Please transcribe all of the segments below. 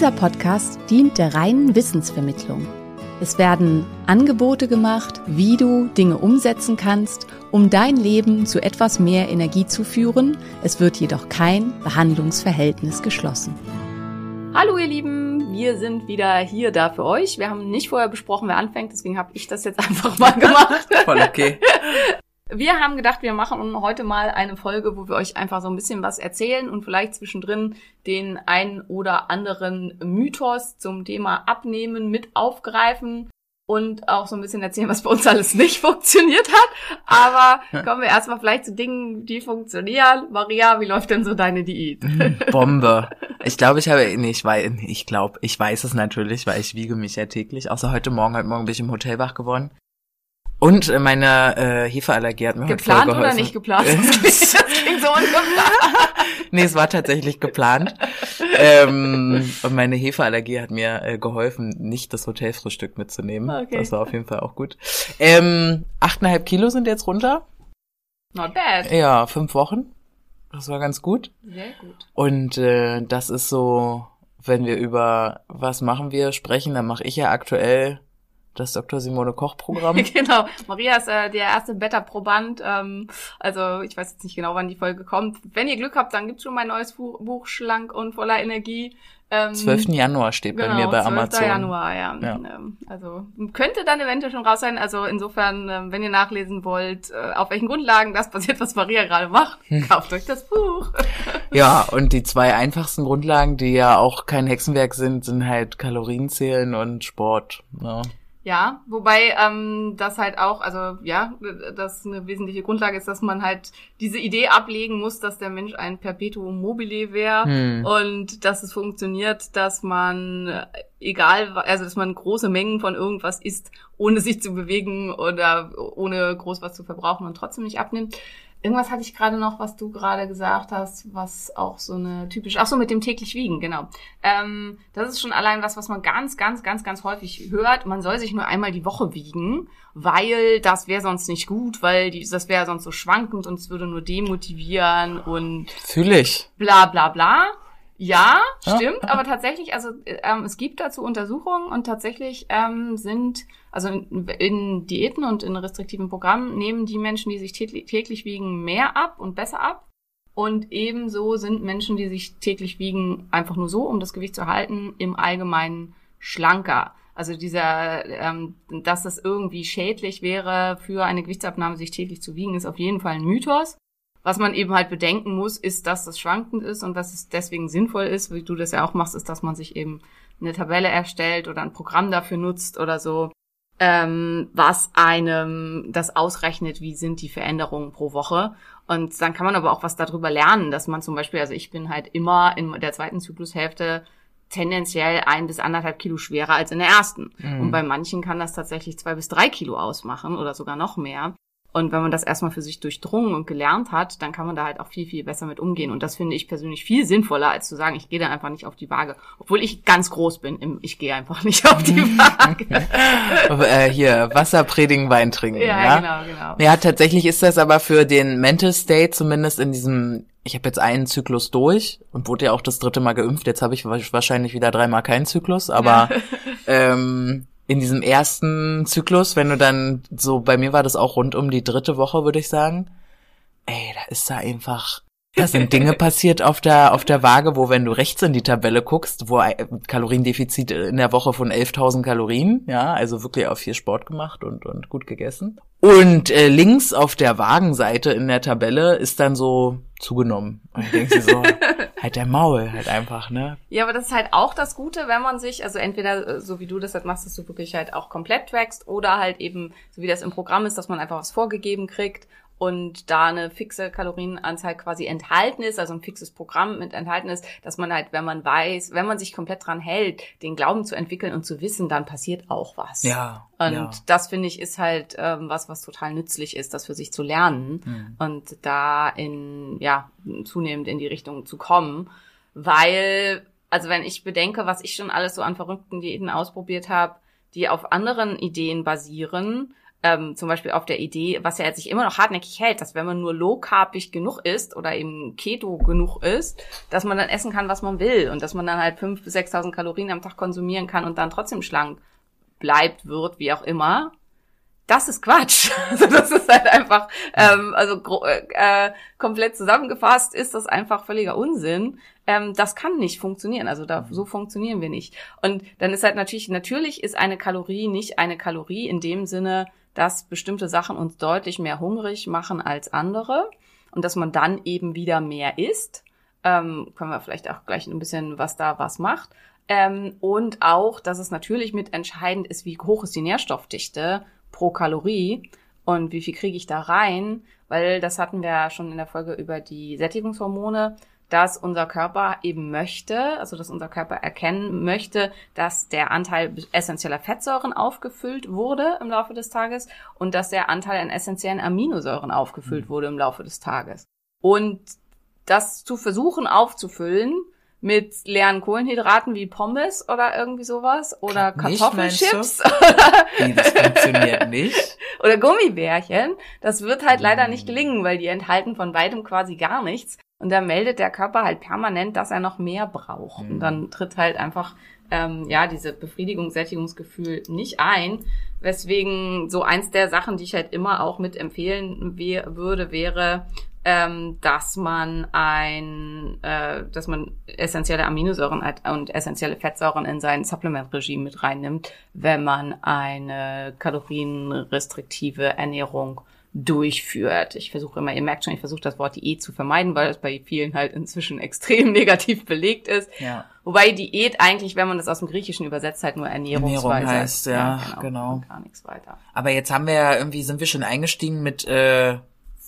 Dieser Podcast dient der reinen Wissensvermittlung. Es werden Angebote gemacht, wie du Dinge umsetzen kannst, um dein Leben zu etwas mehr Energie zu führen. Es wird jedoch kein Behandlungsverhältnis geschlossen. Hallo ihr Lieben, wir sind wieder hier da für euch. Wir haben nicht vorher besprochen, wer anfängt, deswegen habe ich das jetzt einfach mal gemacht. Voll okay. Wir haben gedacht, wir machen heute mal eine Folge, wo wir euch einfach so ein bisschen was erzählen und vielleicht zwischendrin den einen oder anderen Mythos zum Thema Abnehmen mit aufgreifen und auch so ein bisschen erzählen, was bei uns alles nicht funktioniert hat. Aber kommen wir erstmal vielleicht zu Dingen, die funktionieren. Maria, wie läuft denn so deine Diät? Bombe. Ich glaube, ich habe, nee, ich weiß, ich glaube, ich weiß es natürlich, weil ich wiege mich ja täglich. Außer heute Morgen, heute Morgen bin ich im Hotel wach geworden. Und äh, meine äh, Hefeallergie hat mir Geplant heute voll oder geholfen. nicht geplant? Das klingt, so ungeplant. nee, es war tatsächlich geplant. ähm, und meine Hefeallergie hat mir äh, geholfen, nicht das Hotelfrühstück mitzunehmen. Okay. Das war auf jeden Fall auch gut. Ähm, achteinhalb Kilo sind jetzt runter. Not bad. Ja, fünf Wochen. Das war ganz gut. Sehr gut. Und äh, das ist so, wenn wir über was machen wir sprechen, dann mache ich ja aktuell das Dr. Simone Koch Programm. Genau, Maria ist äh, der erste Beta-Proband. Ähm, also ich weiß jetzt nicht genau, wann die Folge kommt. Wenn ihr Glück habt, dann gibt's schon mein neues Buch Schlank und voller Energie. Ähm, 12. Januar steht bei genau, mir bei 12. Amazon. Januar, ja. Ja. Ähm, also könnte dann eventuell schon raus sein. Also insofern, ähm, wenn ihr nachlesen wollt, äh, auf welchen Grundlagen das passiert, was Maria gerade macht, Hm. kauft euch das Buch. Ja, und die zwei einfachsten Grundlagen, die ja auch kein Hexenwerk sind, sind halt Kalorienzählen und Sport. Ne? Ja, wobei ähm, das halt auch, also ja, das eine wesentliche Grundlage ist, dass man halt diese Idee ablegen muss, dass der Mensch ein Perpetuum mobile wäre Hm. und dass es funktioniert, dass man äh, egal, also dass man große Mengen von irgendwas isst, ohne sich zu bewegen oder ohne groß was zu verbrauchen und trotzdem nicht abnimmt. Irgendwas hatte ich gerade noch, was du gerade gesagt hast, was auch so eine typische, ach so, mit dem täglich Wiegen, genau. Ähm, das ist schon allein was, was man ganz, ganz, ganz, ganz häufig hört. Man soll sich nur einmal die Woche wiegen, weil das wäre sonst nicht gut, weil die, das wäre sonst so schwankend und es würde nur demotivieren und Fühle ich. bla bla bla. Ja, Ja. stimmt, aber tatsächlich, also ähm, es gibt dazu Untersuchungen und tatsächlich ähm, sind, also in, in Diäten und in restriktiven Programmen nehmen die Menschen, die sich täglich, wiegen, mehr ab und besser ab. Und ebenso sind Menschen, die sich täglich wiegen, einfach nur so, um das Gewicht zu halten, im Allgemeinen schlanker. Also dieser, ähm, dass das irgendwie schädlich wäre für eine Gewichtsabnahme, sich täglich zu wiegen, ist auf jeden Fall ein Mythos. Was man eben halt bedenken muss, ist, dass das schwankend ist und dass es deswegen sinnvoll ist, wie du das ja auch machst, ist, dass man sich eben eine Tabelle erstellt oder ein Programm dafür nutzt oder so, ähm, was einem das ausrechnet, wie sind die Veränderungen pro Woche. Und dann kann man aber auch was darüber lernen, dass man zum Beispiel, also ich bin halt immer in der zweiten Zyklushälfte tendenziell ein bis anderthalb Kilo schwerer als in der ersten. Und bei manchen kann das tatsächlich zwei bis drei Kilo ausmachen oder sogar noch mehr. Und wenn man das erstmal für sich durchdrungen und gelernt hat, dann kann man da halt auch viel, viel besser mit umgehen. Und das finde ich persönlich viel sinnvoller, als zu sagen, ich gehe dann einfach nicht auf die Waage. Obwohl ich ganz groß bin, im, ich gehe einfach nicht auf die Waage. äh, hier, Wasser predigen, Wein trinken. ja, Ja, genau, genau. Ja, tatsächlich ist das aber für den Mental State zumindest in diesem, ich habe jetzt einen Zyklus durch und wurde ja auch das dritte Mal geimpft. Jetzt habe ich wa- wahrscheinlich wieder dreimal keinen Zyklus, aber ähm, in diesem ersten Zyklus, wenn du dann so, bei mir war das auch rund um die dritte Woche, würde ich sagen, ey, da ist da einfach, da sind Dinge passiert auf der, auf der Waage, wo wenn du rechts in die Tabelle guckst, wo Kaloriendefizit in der Woche von 11.000 Kalorien, ja, also wirklich auf viel Sport gemacht und, und gut gegessen. Und äh, links auf der Wagenseite in der Tabelle ist dann so zugenommen. Und ich denke so, halt der Maul, halt einfach, ne? Ja, aber das ist halt auch das Gute, wenn man sich, also entweder äh, so wie du das halt machst, dass du wirklich halt auch komplett trackst oder halt eben, so wie das im Programm ist, dass man einfach was vorgegeben kriegt und da eine fixe Kalorienanzahl quasi enthalten ist, also ein fixes Programm mit enthalten ist, dass man halt, wenn man weiß, wenn man sich komplett dran hält, den Glauben zu entwickeln und zu wissen, dann passiert auch was. Ja. Und ja. das finde ich ist halt ähm, was, was total nützlich ist, das für sich zu lernen Mhm. und da in ja zunehmend in die Richtung zu kommen, weil also wenn ich bedenke, was ich schon alles so an verrückten Diäten ausprobiert habe, die auf anderen Ideen basieren, ähm, zum Beispiel auf der Idee, was ja sich immer noch hartnäckig hält, dass wenn man nur low-carbig genug isst oder eben Keto genug isst, dass man dann essen kann, was man will und dass man dann halt 5.000 bis 6.000 Kalorien am Tag konsumieren kann und dann trotzdem schlank bleibt, wird, wie auch immer. Das ist Quatsch. Also das ist halt einfach, ähm, also gro- äh, komplett zusammengefasst ist das einfach völliger Unsinn. Ähm, das kann nicht funktionieren. Also da, so funktionieren wir nicht. Und dann ist halt natürlich, natürlich ist eine Kalorie nicht eine Kalorie in dem Sinne, dass bestimmte Sachen uns deutlich mehr hungrig machen als andere und dass man dann eben wieder mehr isst. Ähm, können wir vielleicht auch gleich ein bisschen, was da was macht. Ähm, und auch, dass es natürlich mit entscheidend ist, wie hoch ist die Nährstoffdichte pro Kalorie und wie viel kriege ich da rein, weil das hatten wir ja schon in der Folge über die Sättigungshormone, dass unser Körper eben möchte, also dass unser Körper erkennen möchte, dass der Anteil essentieller Fettsäuren aufgefüllt wurde im Laufe des Tages und dass der Anteil an essentiellen Aminosäuren aufgefüllt wurde im Laufe des Tages. Und das zu versuchen aufzufüllen mit leeren Kohlenhydraten wie Pommes oder irgendwie sowas oder Kartoffelchips Wie, das funktioniert nicht. oder Gummibärchen, das wird halt leider nicht gelingen, weil die enthalten von beidem quasi gar nichts. Und da meldet der Körper halt permanent, dass er noch mehr braucht. Und dann tritt halt einfach, ähm, ja, diese Befriedigung, Sättigungsgefühl nicht ein. Weswegen so eins der Sachen, die ich halt immer auch mit empfehlen würde, wäre, ähm, dass man ein, äh, dass man essentielle Aminosäuren und essentielle Fettsäuren in sein Supplement-Regime mit reinnimmt, wenn man eine kalorienrestriktive Ernährung durchführt. Ich versuche immer, ihr merkt schon, ich versuche das Wort Diät zu vermeiden, weil es bei vielen halt inzwischen extrem negativ belegt ist. Ja. Wobei Diät eigentlich, wenn man das aus dem Griechischen übersetzt, halt nur Ernährungsweise Ernährung heißt, ja, genau. Und Gar nichts weiter. Aber jetzt haben wir ja irgendwie, sind wir schon eingestiegen mit, äh,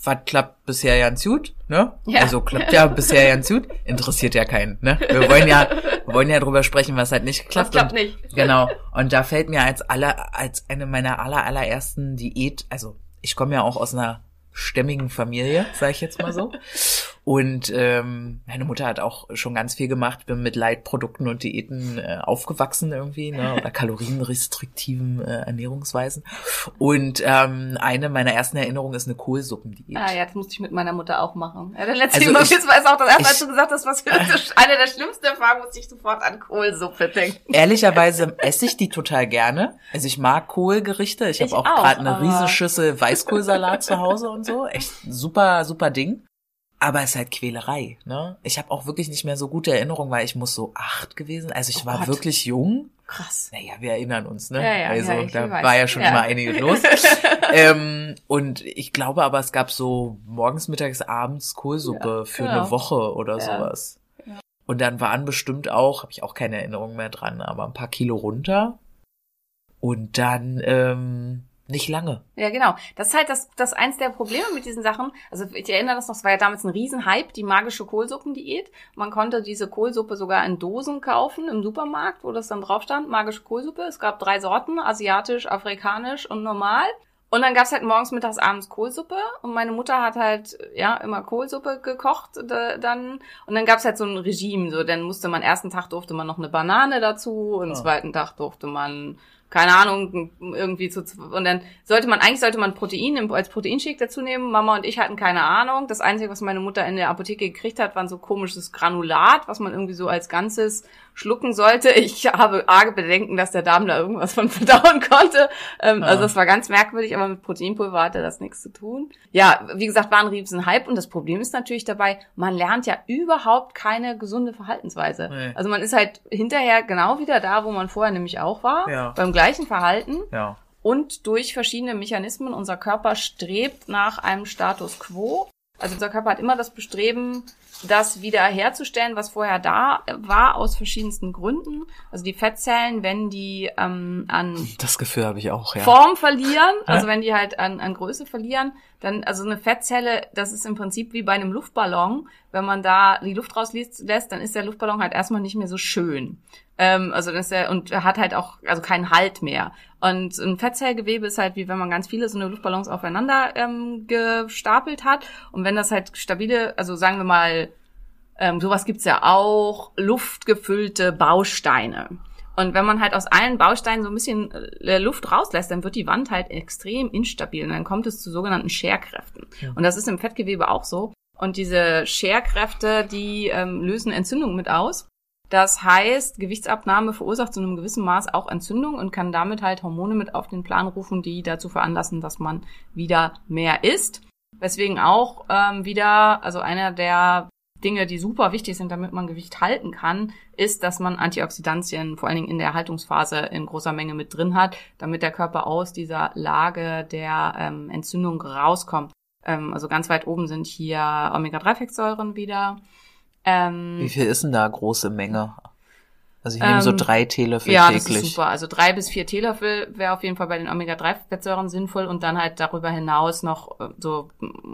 was klappt bisher ganz gut, ne? Ja. Also klappt ja bisher ganz gut, interessiert ja keinen, ne? Wir wollen ja, wir wollen ja drüber sprechen, was halt nicht klappt. klappt und, nicht. Genau. Und da fällt mir als aller, als eine meiner aller, allerersten Diät, also ich komme ja auch aus einer stämmigen Familie, sage ich jetzt mal so. Und ähm, meine Mutter hat auch schon ganz viel gemacht, bin mit Leitprodukten und Diäten äh, aufgewachsen irgendwie, ne? oder kalorienrestriktiven äh, Ernährungsweisen. Und ähm, eine meiner ersten Erinnerungen ist eine Kohlsuppendiät. Ah ja, das musste ich mit meiner Mutter auch machen. Ja, der letzte Also Mal, ich- jetzt weiß auch das erste, als du gesagt hast, was für eine der schlimmsten Erfahrungen, musste ich sofort an Kohlsuppe denken. Ehrlicherweise esse ich die total gerne. Also ich mag Kohlgerichte. Ich, Ich habe auch auch, gerade eine aber- riesen Schüssel Weißkohlsalat zu Hause und so. Echt super, super Ding. Aber es ist halt Quälerei, ne? Ich habe auch wirklich nicht mehr so gute Erinnerungen, weil ich muss so acht gewesen. Also ich Oh war wirklich jung. Krass. Naja, wir erinnern uns, ne? Ja, ja, also ja, da weiß. war ja schon Ja. immer einiges los. ähm, und ich glaube aber, es gab so morgens, mittags, abends Kohlsuppe Ja, für genau. eine Woche oder sowas. Und dann waren bestimmt auch, habe ich auch keine Erinnerung mehr dran, aber ein paar Kilo runter. Und dann ähm, nicht lange. Ja, genau. Das ist halt das, das eins der Probleme mit diesen Sachen. Also ich erinnere das noch, es war ja damals ein Riesenhype, die magische Kohlsuppendiät. Man konnte diese Kohlsuppe sogar in Dosen kaufen im Supermarkt, wo das dann drauf stand, magische Kohlsuppe. Es gab drei Sorten, asiatisch, afrikanisch und normal. Und dann gab's halt morgens, mittags, abends Kohlsuppe. Und meine Mutter hat halt, ja, immer Kohlsuppe gekocht da, dann. Und dann gab's halt so ein Regime. So, dann musste man, ersten Tag durfte man noch eine Banane dazu. Und Ah. zweiten Tag durfte man, keine Ahnung, irgendwie zu, und dann sollte man, eigentlich sollte man Protein als Proteinshake dazu nehmen. Mama und ich hatten keine Ahnung. Das Einzige, was meine Mutter in der Apotheke gekriegt hat, waren so komisches Granulat, was man irgendwie so als Ganzes schlucken sollte. Ich habe arge Bedenken, dass der Darm da irgendwas von verdauen konnte. Ähm, Ah. Also das war ganz merkwürdig, aber mit Proteinpulver hatte das nichts zu tun. Ja, wie gesagt, war ein riesen Hype und das Problem ist natürlich dabei, man lernt ja überhaupt keine gesunde Verhaltensweise. Nee. Also man ist halt hinterher genau wieder da, wo man vorher nämlich auch war, Ja. beim gleichen Verhalten. Ja. und durch verschiedene Mechanismen. Unser Körper strebt nach einem Status quo. Also unser Körper hat immer das Bestreben, das wieder herzustellen, was vorher da war, aus verschiedensten Gründen. Also die Fettzellen, wenn die ähm, an Das Gefühl habe ich auch, ja. Form verlieren, also wenn die halt an, an Größe verlieren, dann, also eine Fettzelle, das ist im Prinzip wie bei einem Luftballon. Wenn man da die Luft rauslässt, dann ist der Luftballon halt erstmal nicht mehr so schön. Ähm, also das ist er und hat halt auch also keinen Halt mehr. Und ein Fettzellgewebe ist halt wie wenn man ganz viele so eine Luftballons aufeinander ähm, gestapelt hat. Und wenn das halt stabile, also sagen wir mal, ähm, sowas gibt's ja auch, luftgefüllte Bausteine. Und wenn man halt aus allen Bausteinen so ein bisschen äh, Luft rauslässt, dann wird die Wand halt extrem instabil und dann kommt es zu sogenannten Scherkräften. Und das ist im Fettgewebe auch so. Und diese Scherkräfte, die ähm, lösen Entzündung mit aus. Das heißt, Gewichtsabnahme verursacht zu einem gewissen Maß auch Entzündung und kann damit halt Hormone mit auf den Plan rufen, die dazu veranlassen, dass man wieder mehr isst. Weswegen auch ähm, wieder, also einer der Dinge, die super wichtig sind, damit man Gewicht halten kann, ist, dass man Antioxidantien vor allen Dingen in der Erhaltungsphase in großer Menge mit drin hat, damit der Körper aus dieser Lage der ähm, Entzündung rauskommt. Ähm, also ganz weit oben sind hier Omega-3-Fettsäuren wieder. Ähm, Wie viel ist denn da große Menge? Also ich nehme so Ähm, drei Teelöffel ja, das täglich. ist super. Also drei bis vier Teelöffel wäre auf jeden Fall bei den Omega-3-Fettsäuren sinnvoll und dann halt darüber hinaus noch äh, so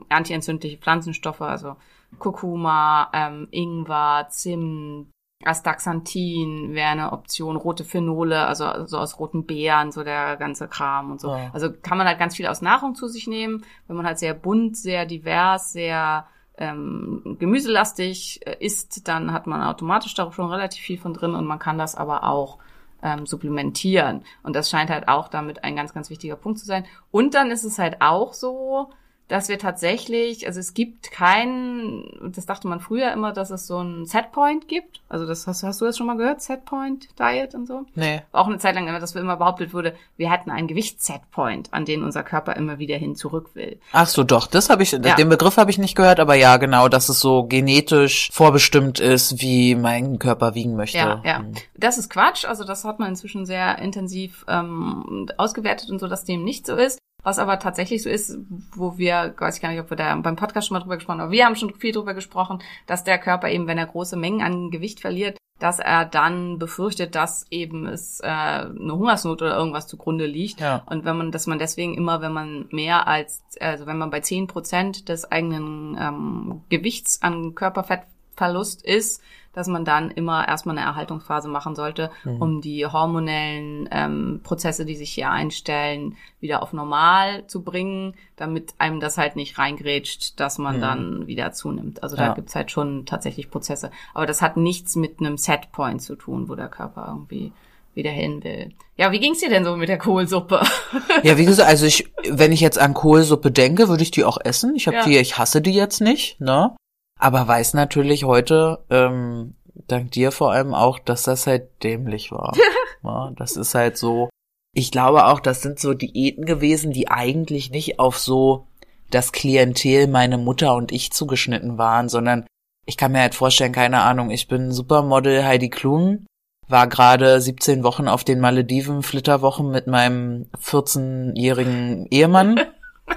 antientzündliche Pflanzenstoffe, also Kurkuma, ähm, Ingwer, Zimt, Astaxanthin wäre eine Option, rote Phenole, also so aus roten Beeren, so der ganze Kram und so. Ja. Also kann man halt ganz viel aus Nahrung zu sich nehmen, wenn man halt sehr bunt, sehr divers, sehr ähm, gemüselastig äh, isst, dann hat man automatisch da schon relativ viel von drin und man kann das aber auch ähm, supplementieren. Und das scheint halt auch damit ein ganz, ganz wichtiger Punkt zu sein. Und dann ist es halt auch so, dass wir tatsächlich, also es gibt keinen, das dachte man früher immer, dass es so ein Setpoint gibt. Also das hast, hast du das schon mal gehört? Setpoint Diet und so? Nee. Auch eine Zeit lang, dass wir immer behauptet wurde, wir hätten einen Gewichtssetpoint, an den unser Körper immer wieder hin zurück will. Ach so, doch, das habe ich, den Begriff habe ich nicht gehört, aber ja, genau, dass es so genetisch vorbestimmt ist, wie mein Körper wiegen möchte. Ja, ja. Hm. Das ist Quatsch. Also das hat man inzwischen sehr intensiv ähm, ausgewertet und so, dass dem nicht so ist. Was aber tatsächlich so ist, wo wir, weiß ich gar nicht, ob wir da beim Podcast schon mal drüber gesprochen haben, aber wir haben schon viel drüber gesprochen, dass der Körper eben, wenn er große Mengen an Gewicht verliert, dass er dann befürchtet, dass eben es äh, eine Hungersnot oder irgendwas zugrunde liegt. Ja. Und wenn man, dass man deswegen immer, wenn man mehr als, also wenn man bei 10 Prozent des eigenen ähm, Gewichts an Körperfettverlust ist, dass man dann immer erstmal eine Erhaltungsphase machen sollte, um die hormonellen ähm, Prozesse, die sich hier einstellen, wieder auf normal zu bringen, damit einem das halt nicht reingrätscht, dass man dann wieder zunimmt. Also da Ja. gibt's halt schon tatsächlich Prozesse. Aber das hat nichts mit einem Setpoint zu tun, wo der Körper irgendwie wieder hin will. Ja, wie ging's dir denn so mit der Kohlsuppe? Ja, wie gesagt, also ich, wenn ich jetzt an Kohlsuppe denke, würde ich die auch essen. Ich habe Ja. die, ich hasse die jetzt nicht, ne? Aber weiß natürlich heute, ähm, dank dir vor allem auch, dass das halt dämlich war. ja, das ist halt so. Ich glaube auch, das sind so Diäten gewesen, die eigentlich nicht auf so das Klientel meine Mutter und ich zugeschnitten waren, sondern ich kann mir halt vorstellen, keine Ahnung, ich bin Supermodel Heidi Klum, war gerade 17 Wochen auf den Malediven Flitterwochen mit meinem 14-jährigen Ehemann.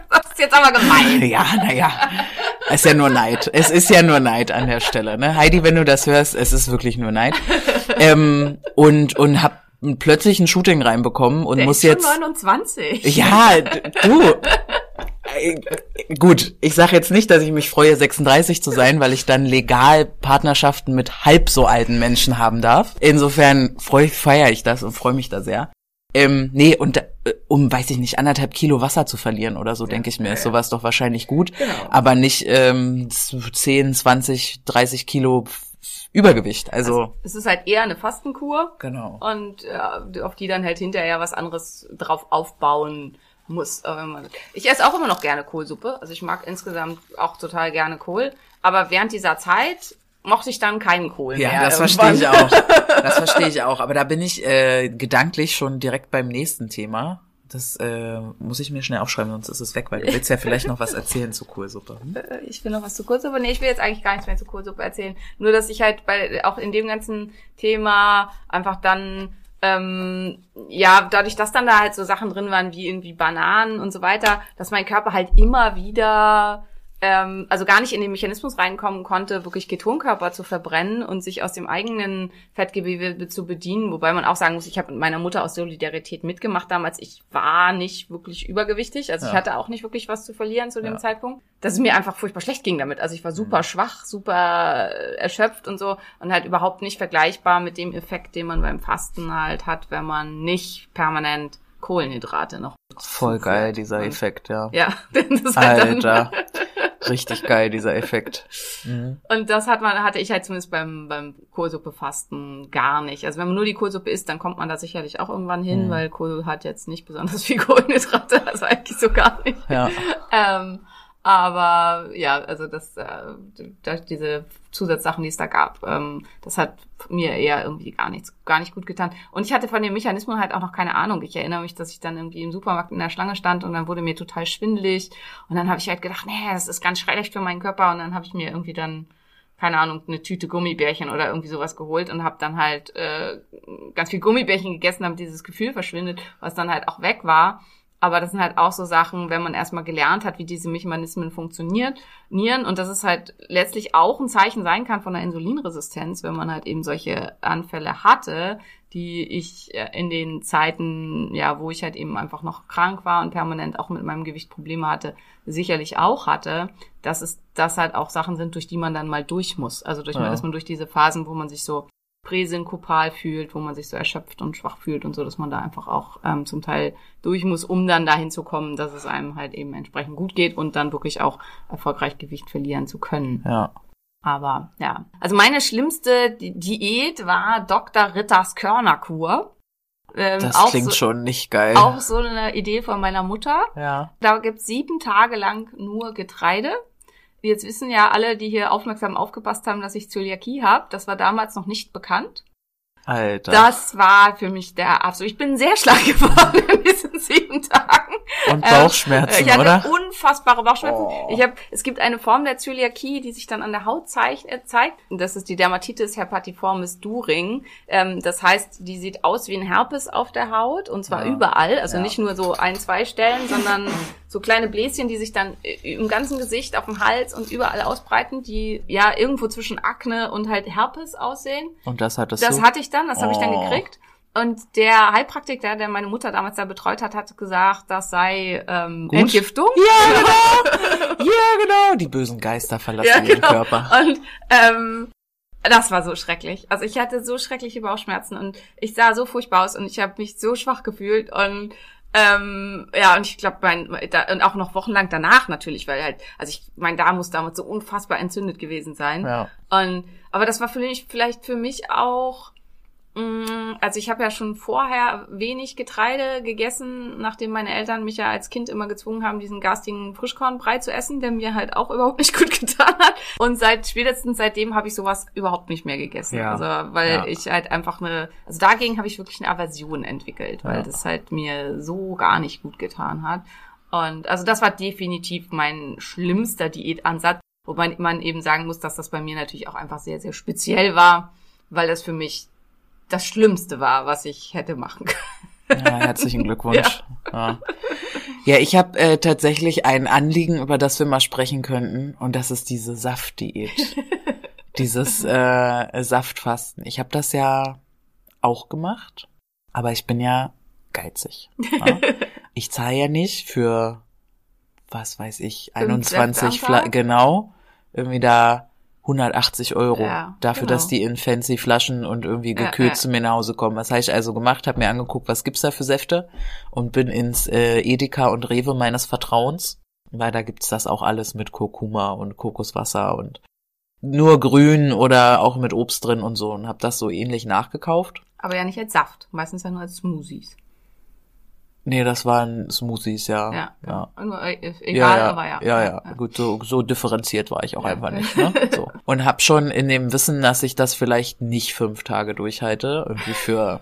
Das ist jetzt aber gemein. Ja, naja. Ist ja nur Neid. Es ist ja nur Neid an der Stelle. Ne? Heidi, wenn du das hörst, es ist wirklich nur Neid. Ähm, und und hab plötzlich ein Shooting reinbekommen und Der muss ist jetzt. 29. Ja, du. Gut, ich sage jetzt nicht, dass ich mich freue, 36 zu sein, weil ich dann legal Partnerschaften mit halb so alten Menschen haben darf. Insofern feiere ich das und freue mich da sehr. Ähm, nee, und äh, um, weiß ich nicht, anderthalb Kilo Wasser zu verlieren oder so, denke ich mir, ist sowas doch wahrscheinlich gut. Genau. Aber nicht ähm, 10, 20, 30 Kilo Übergewicht. Also, Es ist halt eher eine Fastenkur. genau. und äh, auf die dann halt hinterher was anderes drauf aufbauen muss. Ich esse auch immer noch gerne Kohlsuppe. Also ich mag insgesamt auch total gerne Kohl. Aber während dieser Zeit mochte ich dann keinen Kohl Ja, mehr. das verstehe ich irgendwann. auch. Das verstehe ich auch. Aber da bin ich äh, gedanklich schon direkt beim nächsten Thema. Das äh, muss ich mir schnell aufschreiben, sonst ist es weg, weil du willst ja vielleicht noch was erzählen zu Kohlsuppe. Hm? Äh, Ich will noch was zu Kohlsuppe. Nee, ich will jetzt eigentlich gar nichts mehr zu Kohlsuppe erzählen. Nur, dass ich halt bei, auch in dem ganzen Thema einfach dann ähm, ja, dadurch, dass dann da halt so Sachen drin waren wie irgendwie Bananen und so weiter, dass mein Körper halt immer wieder ähm, also gar nicht in den Mechanismus reinkommen konnte, wirklich Ketonkörper zu verbrennen und sich aus dem eigenen Fettgewebe zu bedienen. Wobei man auch sagen muss, ich habe mit meiner Mutter aus Solidarität mitgemacht damals. Ich war nicht wirklich übergewichtig, also ich Ja. hatte auch nicht wirklich was zu verlieren zu dem Ja. Zeitpunkt. Dass es mir einfach furchtbar schlecht ging damit. Also ich war super schwach, super äh, erschöpft und so und halt überhaupt nicht vergleichbar mit dem Effekt, den man beim Fasten halt hat, wenn man nicht permanent Kohlenhydrate noch. Voll geil, dieser Und- Effekt, ja. Ja, das ist halt dann, Alter. Richtig geil, dieser Effekt. Mhm. Und das hat man, hatte ich halt zumindest beim, beim Kohlsuppefasten gar nicht. Also wenn man nur die Kohlsuppe isst, dann kommt man da sicherlich auch irgendwann hin, Mhm. weil Kohl hat jetzt nicht besonders viel Kohlenhydrate, also eigentlich so gar nicht. Ja. Ähm, aber ja, also das, äh, diese Zusatzsachen, die es da gab, ähm, das hat mir eher irgendwie gar nichts, gar nicht gut getan. Und ich hatte von dem Mechanismus halt auch noch keine Ahnung. Ich erinnere mich, dass ich dann irgendwie im Supermarkt in der Schlange stand und dann wurde mir total schwindelig. Und dann habe ich halt gedacht, nee, das ist ganz schrecklich für meinen Körper. Und dann habe ich mir irgendwie dann keine Ahnung, eine Tüte Gummibärchen oder irgendwie sowas geholt und habe dann halt äh, ganz viel Gummibärchen gegessen, damit dieses Gefühl verschwindet, was dann halt auch weg war. Aber das sind halt auch so Sachen, wenn man erstmal gelernt hat, wie diese Mechanismen funktionieren, nieren, und das ist halt letztlich auch ein Zeichen sein kann von einer Insulinresistenz, wenn man halt eben solche Anfälle hatte, die ich äh, in den Zeiten, ja, wo ich halt eben einfach noch krank war und permanent auch mit meinem Gewicht Probleme hatte, sicherlich auch hatte, dass es das halt auch Sachen sind, durch die man dann mal durch muss. Also durch Ja. dass man durch diese Phasen, wo man sich so präsynkopal fühlt, wo man sich so erschöpft und schwach fühlt und so, dass man da einfach auch ähm, zum Teil durch muss, um dann dahin zu kommen, dass es einem halt eben entsprechend gut geht und dann wirklich auch erfolgreich Gewicht verlieren zu können. Ja. Aber ja, also meine schlimmste Di- Diät war Dr. Ritters Körnerkur. Ähm, Das auch klingt so, schon nicht geil. Auch so eine Idee von meiner Mutter. Ja. Da gibt's sieben Tage lang nur Getreide. Jetzt wissen ja alle, die hier aufmerksam aufgepasst haben, dass ich Zöliakie habe. Das war damals noch nicht bekannt. Alter. Das war für mich der absolut. Ich bin sehr schlank geworden in diesen sieben Tagen. Und Bauchschmerzen, ich hatte oder? unfassbare Bauchschmerzen. Oh. Ich habe, es gibt eine Form der Zöliakie, die sich dann an der Haut zeigt. Äh, zeigt. Und Das ist die Dermatitis herpetiformis During. Ähm, das heißt, die sieht aus wie ein Herpes auf der Haut und zwar Ja. überall. Also Ja. nicht nur so ein, zwei Stellen, sondern so kleine Bläschen, die sich dann äh, im ganzen Gesicht, auf dem Hals und überall ausbreiten, die ja irgendwo zwischen Akne und halt Herpes aussehen. Und das hattest Das du? hatte ich dann, das habe ich dann Oh. gekriegt. Und der Heilpraktiker, der meine Mutter damals da betreut hat, hat gesagt, das sei ähm, Gut. Entgiftung. Ja, genau. ja, genau. Die bösen Geister verlassen Ja, ihren genau. Körper. Und ähm, das war so schrecklich. Also ich hatte so schreckliche Bauchschmerzen und ich sah so furchtbar aus und ich habe mich so schwach gefühlt und ähm, ja, und ich glaube, mein, da, und auch noch wochenlang danach natürlich, weil halt, also ich, mein Darm muss damals so unfassbar entzündet gewesen sein. Ja. Und aber das war für mich vielleicht für mich auch, also ich habe ja schon vorher wenig Getreide gegessen, nachdem meine Eltern mich ja als Kind immer gezwungen haben, diesen garstigen Frischkornbrei zu essen, der mir halt auch überhaupt nicht gut getan hat. Und seit spätestens seitdem habe ich sowas überhaupt nicht mehr gegessen. Ja. Also weil Ja. ich halt einfach eine, also dagegen habe ich wirklich eine Aversion entwickelt, weil Ja. das halt mir so gar nicht gut getan hat. Und also das war definitiv mein schlimmster Diätansatz. Wobei man eben sagen muss, dass das bei mir natürlich auch einfach sehr, sehr speziell war, weil das für mich das Schlimmste war, was ich hätte machen können. Ja, herzlichen Glückwunsch. Ja, ja ich habe äh, tatsächlich ein Anliegen, über das wir mal sprechen könnten, und das ist diese Saftdiät. Dieses äh, Saftfasten. Ich habe das ja auch gemacht, aber ich bin ja geizig. Ja? Ich zahle ja nicht für, was weiß ich, Fünf 21 Säfte am Fla Tag? genau, irgendwie da 180 Euro Ja, dafür, genau. dass die in fancy Flaschen und irgendwie Ja, gekühlt ja. zu mir nach Hause kommen. Was habe ich also gemacht? Habe mir angeguckt, was gibt's da für Säfte und bin ins äh, Edeka und Rewe meines Vertrauens, weil da gibt's das auch alles mit Kurkuma und Kokoswasser und nur grün oder auch mit Obst drin und so und habe das so ähnlich nachgekauft. Aber ja nicht als Saft, meistens ja nur als Smoothies. Nee, das waren Smoothies, ja. Ja. ja. Äh, Ja, egal, ja, aber ja. ja, ja, Gut, so, so differenziert war ich auch Ja. einfach nicht. Ne? So. Und hab schon in dem Wissen, dass ich das vielleicht nicht fünf Tage durchhalte, irgendwie für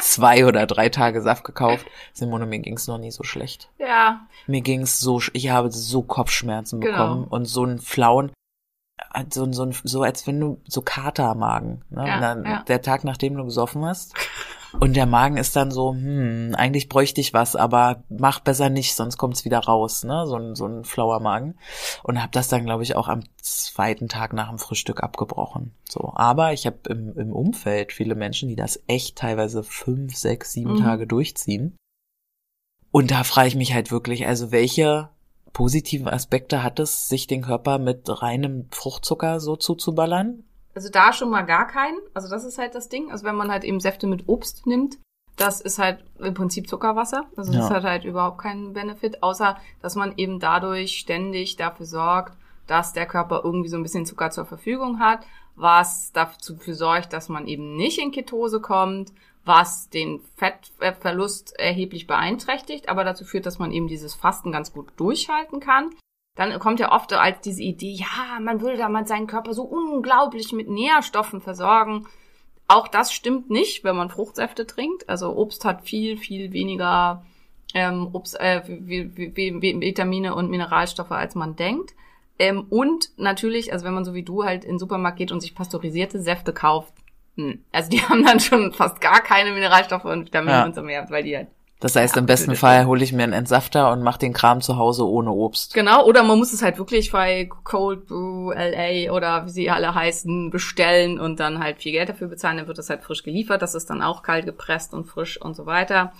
zwei oder drei Tage Saft gekauft. Simone, mir ging's noch nie so schlecht. Ja, Mir ging's so, ich habe so Kopfschmerzen Genau. bekommen und so einen flauen, so, so, ein- so als wenn du so Kater am Magen. Ne? Ja, dann, ja. Der Tag, nachdem du gesoffen hast. Und der Magen ist dann so, hm, eigentlich bräuchte ich was, aber mach besser nicht, sonst kommt's wieder raus, ne? So ein, so ein flauer Magen. Und habe das dann, glaube ich, auch am zweiten Tag nach dem Frühstück abgebrochen. So, aber ich habe im, im Umfeld viele Menschen, die das echt teilweise fünf, sechs, sieben Mhm. Tage durchziehen. Und da frage ich mich halt wirklich, also welche positiven Aspekte hat es, sich den Körper mit reinem Fruchtzucker so zuzuballern? Also da schon mal gar keinen. Also das ist halt das Ding. Also wenn man halt eben Säfte mit Obst nimmt, das ist halt im Prinzip Zuckerwasser. Also das Ja. hat halt überhaupt keinen Benefit, außer dass man eben dadurch ständig dafür sorgt, dass der Körper irgendwie so ein bisschen Zucker zur Verfügung hat, was dafür sorgt, dass man eben nicht in Ketose kommt, was den Fettverlust erheblich beeinträchtigt, aber dazu führt, dass man eben dieses Fasten ganz gut durchhalten kann. Dann kommt ja oft als diese Idee, ja, man würde da mal seinen Körper so unglaublich mit Nährstoffen versorgen. Auch das stimmt nicht, wenn man Fruchtsäfte trinkt. Also Obst hat viel, viel weniger ähm, Obst, äh, wie, wie, wie, Vitamine und Mineralstoffe, als man denkt. Ähm, und natürlich, also wenn man so wie du halt in den Supermarkt geht und sich pasteurisierte Säfte kauft, hm, also die haben dann schon fast gar keine Mineralstoffe und Vitamine Ja. und so mehr, weil die halt Das heißt, im besten Fall hole ich mir einen Entsafter und mache den Kram zu Hause ohne Obst. Genau, oder man muss es halt wirklich bei Cold Brew LA oder wie sie alle heißen bestellen und dann halt viel Geld dafür bezahlen, dann wird das halt frisch geliefert, das ist dann auch kalt gepresst und frisch und so weiter.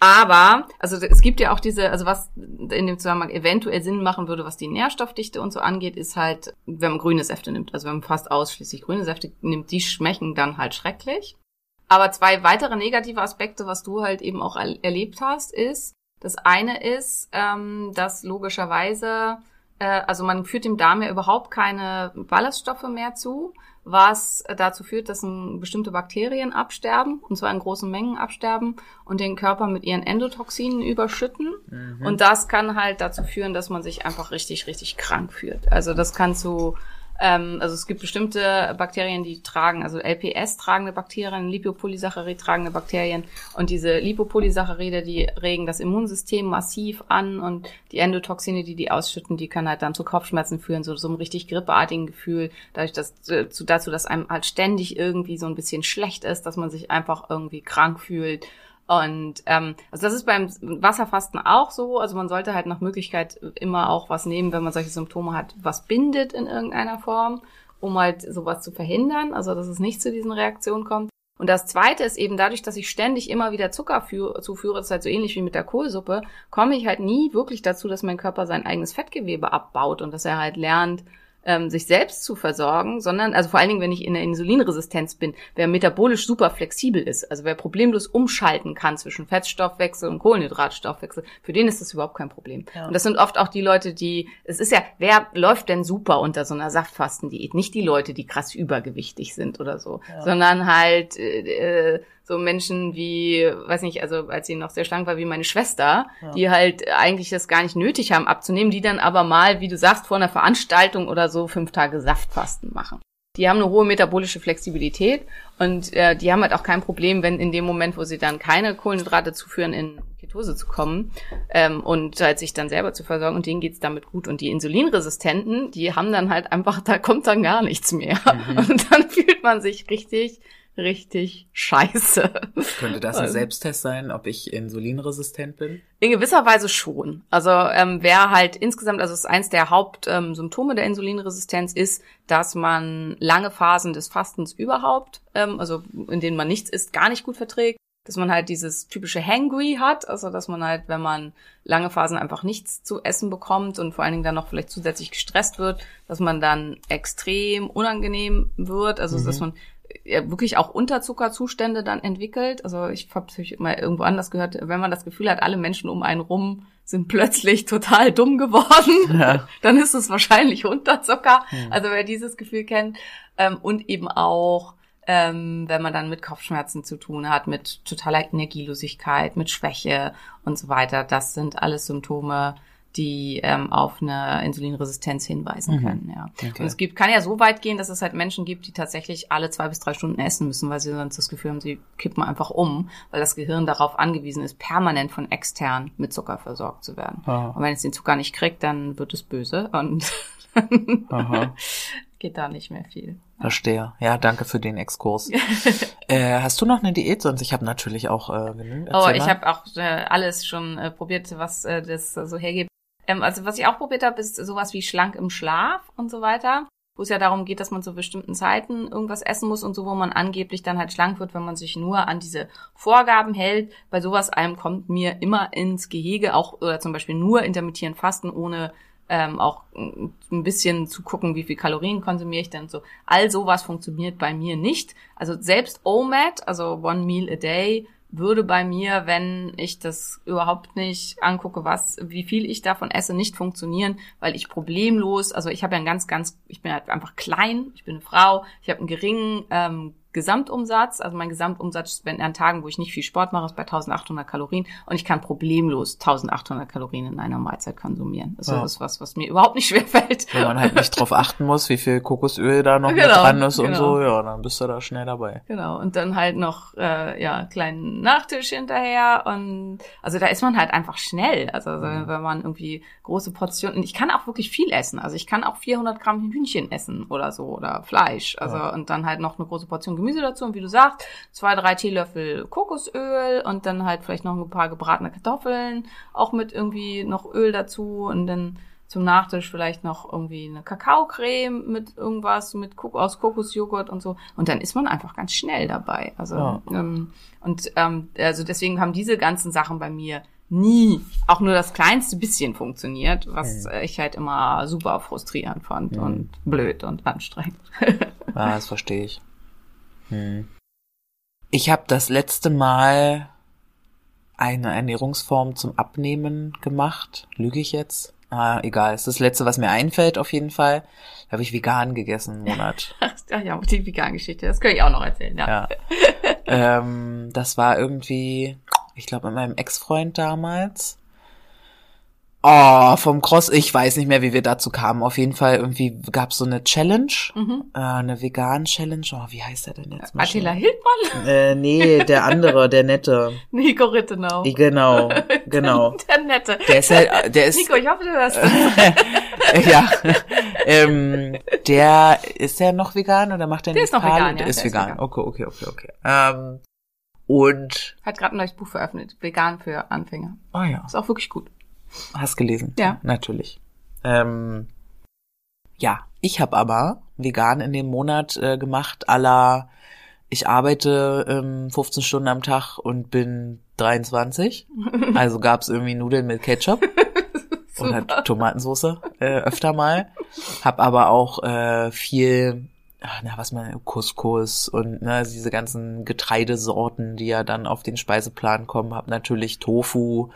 Aber, also es gibt ja auch diese, also was in dem Zusammenhang eventuell Sinn machen würde, was die Nährstoffdichte und so angeht, ist halt, wenn man grüne Säfte nimmt. Also wenn man fast ausschließlich grüne Säfte nimmt, die schmecken dann halt schrecklich. Aber zwei weitere negative Aspekte, was du halt eben auch er erlebt hast, ist, das eine ist, ähm, dass logischerweise, äh, also man führt dem Darm ja überhaupt keine Ballaststoffe mehr zu, was dazu führt, dass ähm, bestimmte Bakterien absterben, und zwar in großen Mengen absterben und den Körper mit ihren Endotoxinen überschütten. Und das kann halt dazu führen, dass man sich einfach richtig, richtig krank fühlt. Also das kann zu ähm, also es gibt bestimmte Bakterien, die tragen, also LPS tragende Bakterien, Lipopolysaccharid tragende Bakterien und diese Lipopolysaccharide, die regen das Immunsystem massiv an und die Endotoxine, die die ausschütten, die können halt dann zu Kopfschmerzen führen, so so einem richtig grippeartigen Gefühl, dadurch dass äh, zu, dazu, dass einem halt ständig irgendwie so ein bisschen schlecht ist, dass man sich einfach irgendwie krank fühlt. Und ähm, also das ist beim Wasserfasten auch so. Also man sollte halt nach Möglichkeit immer auch was nehmen, wenn man solche Symptome hat, was bindet in irgendeiner Form, um halt sowas zu verhindern, also dass es nicht zu diesen Reaktionen kommt. Und das Zweite ist eben dadurch, dass ich ständig immer wieder Zucker fü- zuführe, das ist halt so ähnlich wie mit der Kohlsuppe, komme ich halt nie wirklich dazu, dass mein Körper sein eigenes Fettgewebe abbaut und dass er halt lernt, ähm, sich selbst zu versorgen, sondern, also vor allen Dingen, wenn ich in der Insulinresistenz bin, wer metabolisch super flexibel ist, also wer problemlos umschalten kann zwischen Fettstoffwechsel und Kohlenhydratstoffwechsel, für den ist das überhaupt kein Problem. Ja. Und das sind oft auch die Leute, die, es ist ja, wer läuft denn super unter so einer Saftfastendiät? Nicht die Leute, die krass übergewichtig sind oder so, sondern halt äh, äh, so Menschen wie, weiß nicht, also als sie noch sehr schlank war, wie meine Schwester, die halt eigentlich das gar nicht nötig haben abzunehmen, die dann aber mal, wie du sagst, vor einer Veranstaltung oder so fünf Tage Saftfasten machen. Die haben eine hohe metabolische Flexibilität und äh, die haben halt auch kein Problem, wenn in dem Moment, wo sie dann keine Kohlenhydrate zuführen, in Ketose zu kommen ähm, und halt sich dann selber zu versorgen und denen geht's damit gut. Und die Insulinresistenten, die haben dann halt einfach, da kommt dann gar nichts mehr. Und dann fühlt man sich richtig, richtig scheiße. Könnte das ein Selbsttest sein, ob ich insulinresistent bin? In gewisser Weise schon. Also ähm, wer halt insgesamt, also es ist eins der Hauptsymptome ähm, der Insulinresistenz ist, dass man lange Phasen des Fastens überhaupt, ähm, also in denen man nichts isst, gar nicht gut verträgt. Dass man halt dieses typische Hangry hat, also dass man halt, wenn man lange Phasen einfach nichts zu essen bekommt und vor allen Dingen dann noch vielleicht zusätzlich gestresst wird, dass man dann extrem unangenehm wird, also dass man ja, wirklich auch Unterzuckerzustände dann entwickelt. Also ich habe mal irgendwo anders gehört, wenn man das Gefühl hat, alle Menschen um einen rum sind plötzlich total dumm geworden, Ja. dann ist es wahrscheinlich Unterzucker. Also wer dieses Gefühl kennt ähm, und eben auch ähm, wenn man dann mit Kopfschmerzen zu tun hat, mit totaler Energielosigkeit, mit Schwäche und so weiter. Das sind alles Symptome, die ähm, auf eine Insulinresistenz hinweisen können. Ja. Okay. Und es gibt, kann ja so weit gehen, dass es halt Menschen gibt, die tatsächlich alle zwei bis drei Stunden essen müssen, weil sie sonst das Gefühl haben, sie kippen einfach um, weil das Gehirn darauf angewiesen ist, permanent von extern mit Zucker versorgt zu werden. Ah. Und wenn es den Zucker nicht kriegt, dann wird es böse und geht da nicht mehr viel. Verstehe. Ja, danke für den Exkurs. äh, hast du noch eine Diät? Sonst ich habe natürlich auch äh, genügend. Oh, ich habe auch äh, alles schon äh, probiert, was äh, das so hergibt. Ähm, also was ich auch probiert habe, ist sowas wie schlank im Schlaf und so weiter. Wo es ja darum geht, dass man zu bestimmten Zeiten irgendwas essen muss und so, wo man angeblich dann halt schlank wird, wenn man sich nur an diese Vorgaben hält. Bei sowas allem kommt mir immer ins Gehege, auch oder zum Beispiel nur intermittierend fasten, ohne ähm, auch ein bisschen zu gucken, wie viel Kalorien konsumiere ich denn so. All sowas funktioniert bei mir nicht. Also selbst OMAD, also One Meal a Day, würde bei mir, wenn ich das überhaupt nicht angucke, was, wie viel ich davon esse, nicht funktionieren, weil ich problemlos, also ich habe ja einen ganz, ganz, ich bin halt einfach klein, ich bin eine Frau, ich habe einen geringen ähm, Gesamtumsatz, also mein Gesamtumsatz, wenn an Tagen, wo ich nicht viel Sport mache, ist bei 1800 Kalorien und ich kann problemlos 1800 Kalorien in einer Mahlzeit konsumieren. Das Ja. ist was, was mir überhaupt nicht schwer fällt. Wenn man halt nicht drauf achten muss, wie viel Kokosöl da noch mit Genau, dran ist und genau. so, ja, dann bist du da schnell dabei. Genau, und dann halt noch äh, ja kleinen Nachtisch hinterher und also da ist man halt einfach schnell. Also, also Mhm. wenn man irgendwie große Portionen, ich kann auch wirklich viel essen. Also ich kann auch 400 Gramm Hühnchen essen oder so oder Fleisch. Also Ja. und dann halt noch eine große Portion Gemüse dazu und wie du sagst, zwei drei Teelöffel Kokosöl und dann halt vielleicht noch ein paar gebratene Kartoffeln, auch mit irgendwie noch Öl dazu und dann zum Nachtisch vielleicht noch irgendwie eine Kakaocreme mit irgendwas, mit Kok aus Kokosjoghurt und so. Und dann ist man einfach ganz schnell dabei. Also, Ja. ähm, und ähm, also deswegen haben diese ganzen Sachen bei mir nie auch nur das kleinste bisschen funktioniert, was äh, ich halt immer super frustrierend fand und blöd und anstrengend. Ja, das verstehe ich. Hm. Ich habe das letzte Mal eine Ernährungsform zum Abnehmen gemacht. Lüge ich jetzt? Ah, egal. Es ist das letzte, was mir einfällt, auf jeden Fall. Da habe ich vegan gegessen, einen Monat. Ach ja, die Vegan-Geschichte, das kann ich auch noch erzählen, ja. Ja. ähm, das war irgendwie, ich glaube, mit meinem Ex-Freund damals. Oh, vom Cross, ich weiß nicht mehr, wie wir dazu kamen. Auf jeden Fall irgendwie gab's so eine Challenge, Mhm. äh, eine Vegan-Challenge. Oh, wie heißt der denn jetzt? mal Attila? Hildmann? Äh, nee, der andere, der nette. Nico Rittenau. Genau, genau. Der Nette. Der ist halt, der ist, Nico, ich hoffe, du hörst ja, ähm, der, ist der noch vegan oder macht der, Der nicht ist noch vegan, ja, Der ist der ist vegan. Okay, okay, okay, okay. Ähm, und, Hat gerade ein neues Buch veröffentlicht, Vegan für Anfänger. oh ja, Ist auch wirklich gut. Hast gelesen. Ja. Natürlich. Ähm, ja, ich habe aber vegan in dem Monat äh, gemacht, à la, ich arbeite ähm, 15 Stunden am Tag und bin 23. Also gab's irgendwie Nudeln mit Ketchup. oder Tomatensauce äh, öfter mal. Hab aber auch äh, viel, na was man, Couscous und ne, diese ganzen Getreidesorten, die ja dann auf den Speiseplan kommen. Hab natürlich Tofu.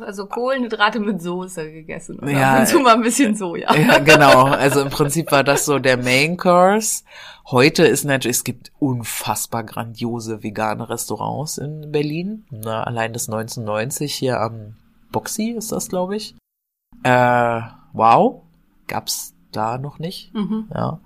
Also Kohlenhydrate mit Soße gegessen. Oder Ja, und mal ein bisschen Soja. Ja, genau. Also im Prinzip war das so der Main Course. Heute ist natürlich, es gibt unfassbar grandiose vegane Restaurants in Berlin. Na, allein das 1990 hier am Boxy ist das, glaube ich. Äh, wow. Gab's da noch nicht. Mhm. Ja.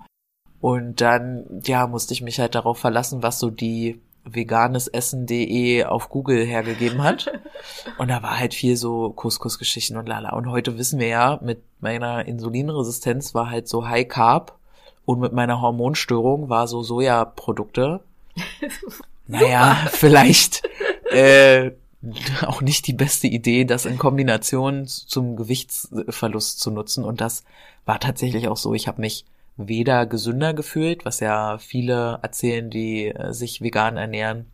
Und dann, ja, musste ich mich halt darauf verlassen, was so die veganesessen.de auf Google hergegeben hat. Und da war halt viel so Couscous-Geschichten und lala. Und heute wissen wir ja, mit meiner Insulinresistenz war halt so High Carb und mit meiner Hormonstörung war so Sojaprodukte. naja, vielleicht äh, auch nicht die beste Idee, das in Kombination zum Gewichtsverlust zu nutzen. Und das war tatsächlich auch so. Ich habe mich weder gesünder gefühlt, was ja viele erzählen, die äh, sich vegan ernähren.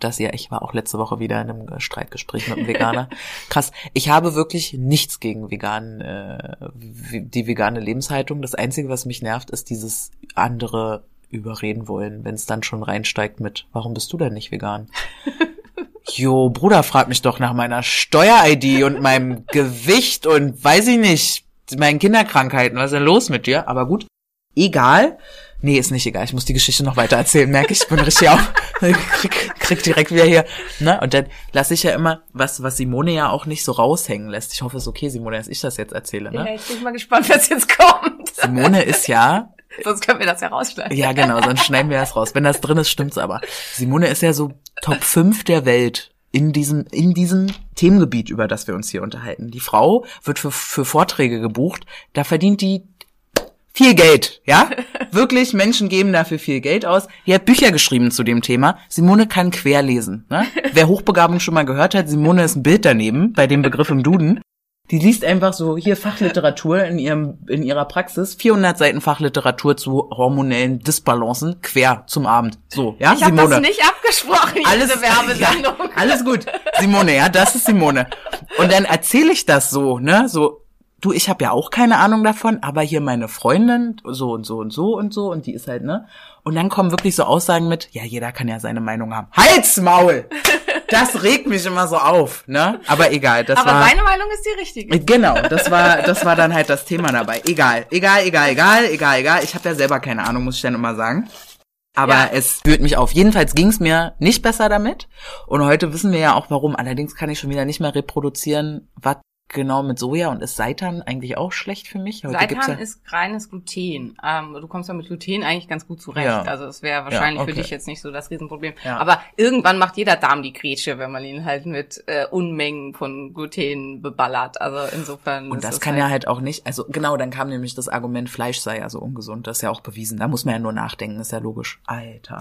Das ja, ich war auch letzte Woche wieder in einem Streitgespräch mit einem Veganer. Krass. Ich habe wirklich nichts gegen vegan, äh, die vegane Lebenshaltung. Das Einzige, was mich nervt, ist dieses andere überreden wollen, wenn es dann schon reinsteigt mit, warum bist du denn nicht vegan? Jo, Bruder, frag mich doch nach meiner Steuer-ID und meinem Gewicht und weiß ich nicht, meinen Kinderkrankheiten. Was ist denn los mit dir? Aber gut, egal. Nee, ist nicht egal. Ich muss die Geschichte noch weiter erzählen, merke ich. Ich bin richtig auf. krieg, krieg direkt wieder hier. Ne? Und dann lasse ich ja immer, was, was Simone ja auch nicht so raushängen lässt. Ich hoffe, es ist okay, Simone, dass ich das jetzt erzähle. Ja, Ne? jetzt bin ich mal gespannt, was jetzt kommt. Simone ist ja Sonst können wir das ja rausschneiden. Ja, genau, sonst schneiden wir das raus. Wenn das drin ist, stimmt's aber. Simone ist ja so Top 5 der Welt in diesem, in diesem Themengebiet, über das wir uns hier unterhalten. Die Frau wird für, für Vorträge gebucht, da verdient die viel Geld, ja? Wirklich, Menschen geben dafür viel Geld aus. Die hat Bücher geschrieben zu dem Thema. Simone kann querlesen. Ne? Wer Hochbegabung schon mal gehört hat, Simone ist ein Bild daneben bei dem Begriff im Duden. Die liest einfach so hier Fachliteratur in ihrem in ihrer Praxis, 400 Seiten Fachliteratur zu hormonellen Disbalancen quer zum Abend. So, ja, Ich habe Simone. das nicht abgesprochen, alles Werbesendung. Ja, alles gut. Simone, ja, das ist Simone. Und dann erzähle ich das so, ne, so du, ich habe ja auch keine Ahnung davon, aber hier meine Freundin so und so und so und so und die ist halt, ne? Und dann kommen wirklich so Aussagen mit, ja, jeder kann ja seine Meinung haben. Halsmaul! Das regt mich immer so auf, ne? Aber egal, das Aber war seine Meinung ist die richtige. Genau, das war das war dann halt das Thema dabei. Egal, egal, egal, egal, egal, egal. Ich habe ja selber keine Ahnung, muss ich dann immer sagen. Aber Ja. es führt mich auf. Jedenfalls ging es mir nicht besser damit. Und heute wissen wir ja auch warum. Allerdings kann ich schon wieder nicht mehr reproduzieren, was genau mit Soja und ist Seitan eigentlich auch schlecht für mich. Heute Seitan ja, ist reines Gluten. Ähm, du kommst ja mit Gluten eigentlich ganz gut zurecht. Ja. Also es wäre wahrscheinlich okay. für dich jetzt nicht so das Riesenproblem. Ja. Aber irgendwann macht jeder Darm die Grätsche, wenn man ihn halt mit äh, Unmengen von Gluten beballert. Also insofern. und das kann halt, ja halt auch nicht. Also genau, dann kam nämlich das Argument, Fleisch sei ja so ungesund. Das ist ja auch bewiesen. Da muss man ja nur nachdenken. Ist ja logisch. Alter.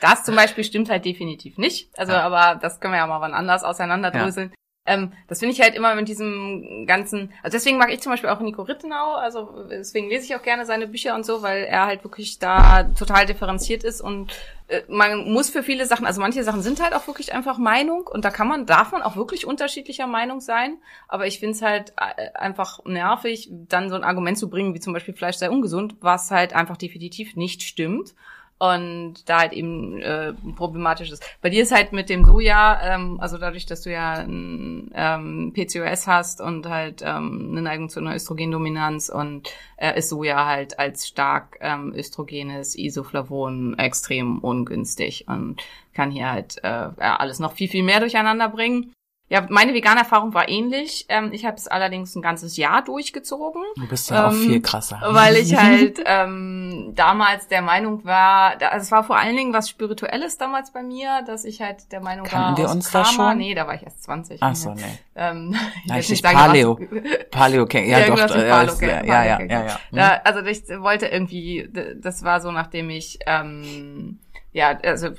Das zum Beispiel stimmt halt definitiv nicht. Also, Ja. aber das können wir ja mal wann anders auseinanderdröseln. Ähm, das finde ich halt immer mit diesem ganzen, also deswegen mag ich zum Beispiel auch Nico Rittenau, also deswegen lese ich auch gerne seine Bücher und so, weil er halt wirklich da total differenziert ist und äh, man muss für viele Sachen, also manche Sachen sind halt auch wirklich einfach Meinung und da kann man, darf man auch wirklich unterschiedlicher Meinung sein, aber ich finde es halt äh, einfach nervig, dann so ein Argument zu bringen, wie zum Beispiel Fleisch sei ungesund, was halt einfach definitiv nicht stimmt und da halt eben äh, problematisch ist. Bei dir ist halt mit dem Soja, ähm, also dadurch, dass du ja ein ähm, PCOS hast und halt ähm, eine Neigung zu einer Östrogendominanz und äh, ist Soja halt als stark ähm, östrogenes Isoflavon extrem ungünstig und kann hier halt äh, ja, alles noch viel, viel mehr durcheinander bringen. Ja, meine vegane Erfahrung war ähnlich. Ähm, ich habe es allerdings ein ganzes Jahr durchgezogen Du bist ja auch Ähm, viel krasser. weil ich halt ähm, damals der Meinung war, da- also es war vor allen Dingen was Spirituelles damals bei mir, dass ich halt der Meinung Kannten war, wir uns da Karma, schon? nee, da war ich erst 20. Ach so, nee. Ähm, ich Ja, will ich nicht sagen, Paleo. was- Paleo, okay. Ja, doch. irgendwas mit äh, Paleo, okay, ja, Paleo, ja, ja, ja, okay. ja. Da, also ich wollte irgendwie, das war so, nachdem ich, ähm, ja, also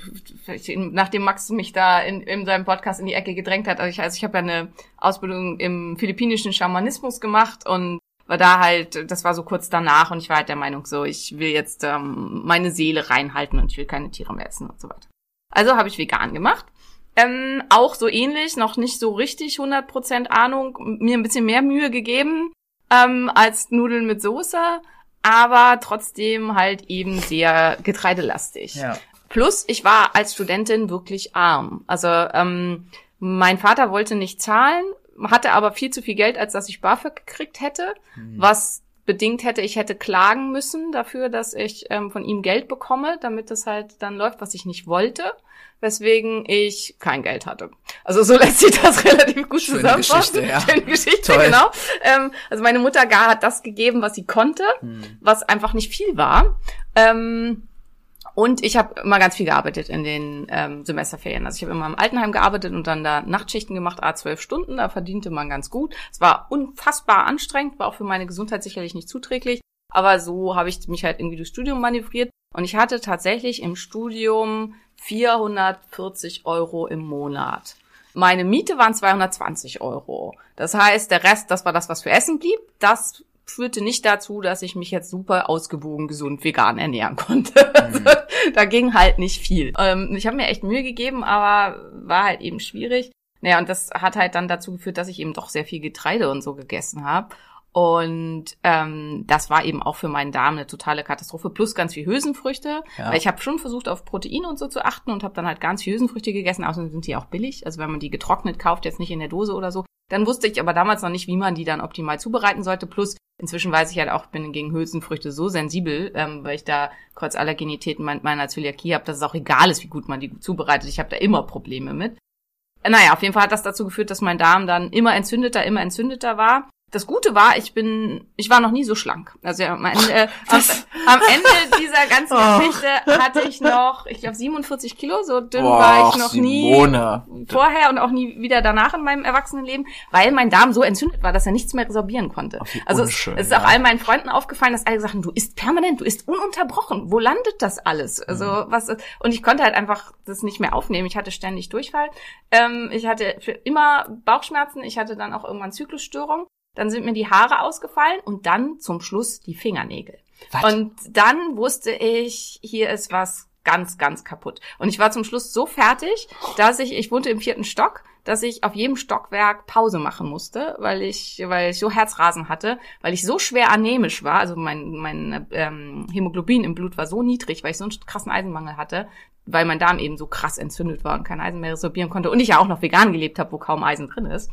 nachdem Max mich da in, in seinem Podcast in die Ecke gedrängt hat, also ich, also ich habe ja eine Ausbildung im philippinischen Schamanismus gemacht und war da halt, das war so kurz danach und ich war halt der Meinung so, ich will jetzt ähm, meine Seele reinhalten und ich will keine Tiere mehr essen und so weiter. Also habe ich vegan gemacht. Ähm, auch so ähnlich, noch nicht so richtig 100% Ahnung, mir ein bisschen mehr Mühe gegeben ähm, als Nudeln mit Soße, aber trotzdem halt eben sehr getreidelastig. Ja. Plus, ich war als Studentin wirklich arm. Also ähm, mein Vater wollte nicht zahlen, hatte aber viel zu viel Geld, als dass ich BAföG gekriegt hätte, was bedingt hätte, ich hätte klagen müssen dafür, dass ich ähm, von ihm Geld bekomme, damit das halt dann läuft, was ich nicht wollte, weswegen ich kein Geld hatte. Also so lässt sich das relativ gut Schöne zusammenfassen. Geschichte, ja. Schöne Geschichte, Toll. genau. Ähm, also meine Mutter gar hat das gegeben, was sie konnte, Hm. was einfach nicht viel war. Ähm, und ich habe immer ganz viel gearbeitet in den ähm, Semesterferien. Also ich habe immer im Altenheim gearbeitet und dann da Nachtschichten gemacht, a zwölf Stunden. Da verdiente man ganz gut. Es war unfassbar anstrengend, war auch für meine Gesundheit sicherlich nicht zuträglich. Aber so habe ich mich halt irgendwie durchs Studium manövriert. Und ich hatte tatsächlich im Studium 440 Euro im Monat. Meine Miete waren 220 Euro. Das heißt, der Rest, das war das, was für Essen blieb. Das führte nicht dazu, dass ich mich jetzt super ausgewogen, gesund, vegan ernähren konnte. Also, da ging halt nicht viel. Ähm, ich habe mir echt Mühe gegeben, aber war halt eben schwierig. Naja, und das hat halt dann dazu geführt, dass ich eben doch sehr viel Getreide und so gegessen habe. Und ähm, das war eben auch für meinen Darm eine totale Katastrophe. Plus ganz viel Hülsenfrüchte. Ja. Weil ich habe schon versucht, auf Proteine und so zu achten und habe dann halt ganz viel Hülsenfrüchte gegessen. Außerdem sind die auch billig. Also wenn man die getrocknet kauft, jetzt nicht in der Dose oder so. Dann wusste ich aber damals noch nicht, wie man die dann optimal zubereiten sollte. Plus inzwischen weiß ich halt auch, ich bin gegen Hülsenfrüchte so sensibel, ähm, weil ich da Kreuzallergenität mein- meiner Zöliakie habe, dass es auch egal ist, wie gut man die zubereitet. Ich habe da immer Probleme mit. Naja, auf jeden Fall hat das dazu geführt, dass mein Darm dann immer entzündeter, immer entzündeter war. Das Gute war, ich bin, ich war noch nie so schlank. Also am Ende, am, am Ende dieser ganzen Oh. Geschichte hatte ich noch, ich glaube 47 Kilo, so dünn Boah, war ich noch nie Simone. vorher und auch nie wieder danach in meinem Erwachsenenleben, weil mein Darm so entzündet war, dass er nichts mehr resorbieren konnte. Also es, unschön, es ist ja. auch all meinen Freunden aufgefallen, dass alle gesagt haben, du isst permanent, du isst ununterbrochen. Wo landet das alles? Also Mhm. was und ich konnte halt einfach das nicht mehr aufnehmen. Ich hatte ständig Durchfall. Ähm, ich hatte für immer Bauchschmerzen. Ich hatte dann auch irgendwann Zyklusstörung. Dann sind mir die Haare ausgefallen und dann zum Schluss die Fingernägel. Was? Und dann wusste ich, hier ist was ganz, ganz kaputt. Und ich war zum Schluss so fertig, dass ich, ich wohnte im vierten Stock, dass ich auf jedem Stockwerk Pause machen musste, weil ich, weil ich so Herzrasen hatte, weil ich so schwer anämisch war, also mein, mein ähm, Hämoglobin im Blut war so niedrig, weil ich so einen krassen Eisenmangel hatte, weil mein Darm eben so krass entzündet war und kein Eisen mehr resorbieren konnte und ich ja auch noch vegan gelebt habe, wo kaum Eisen drin ist,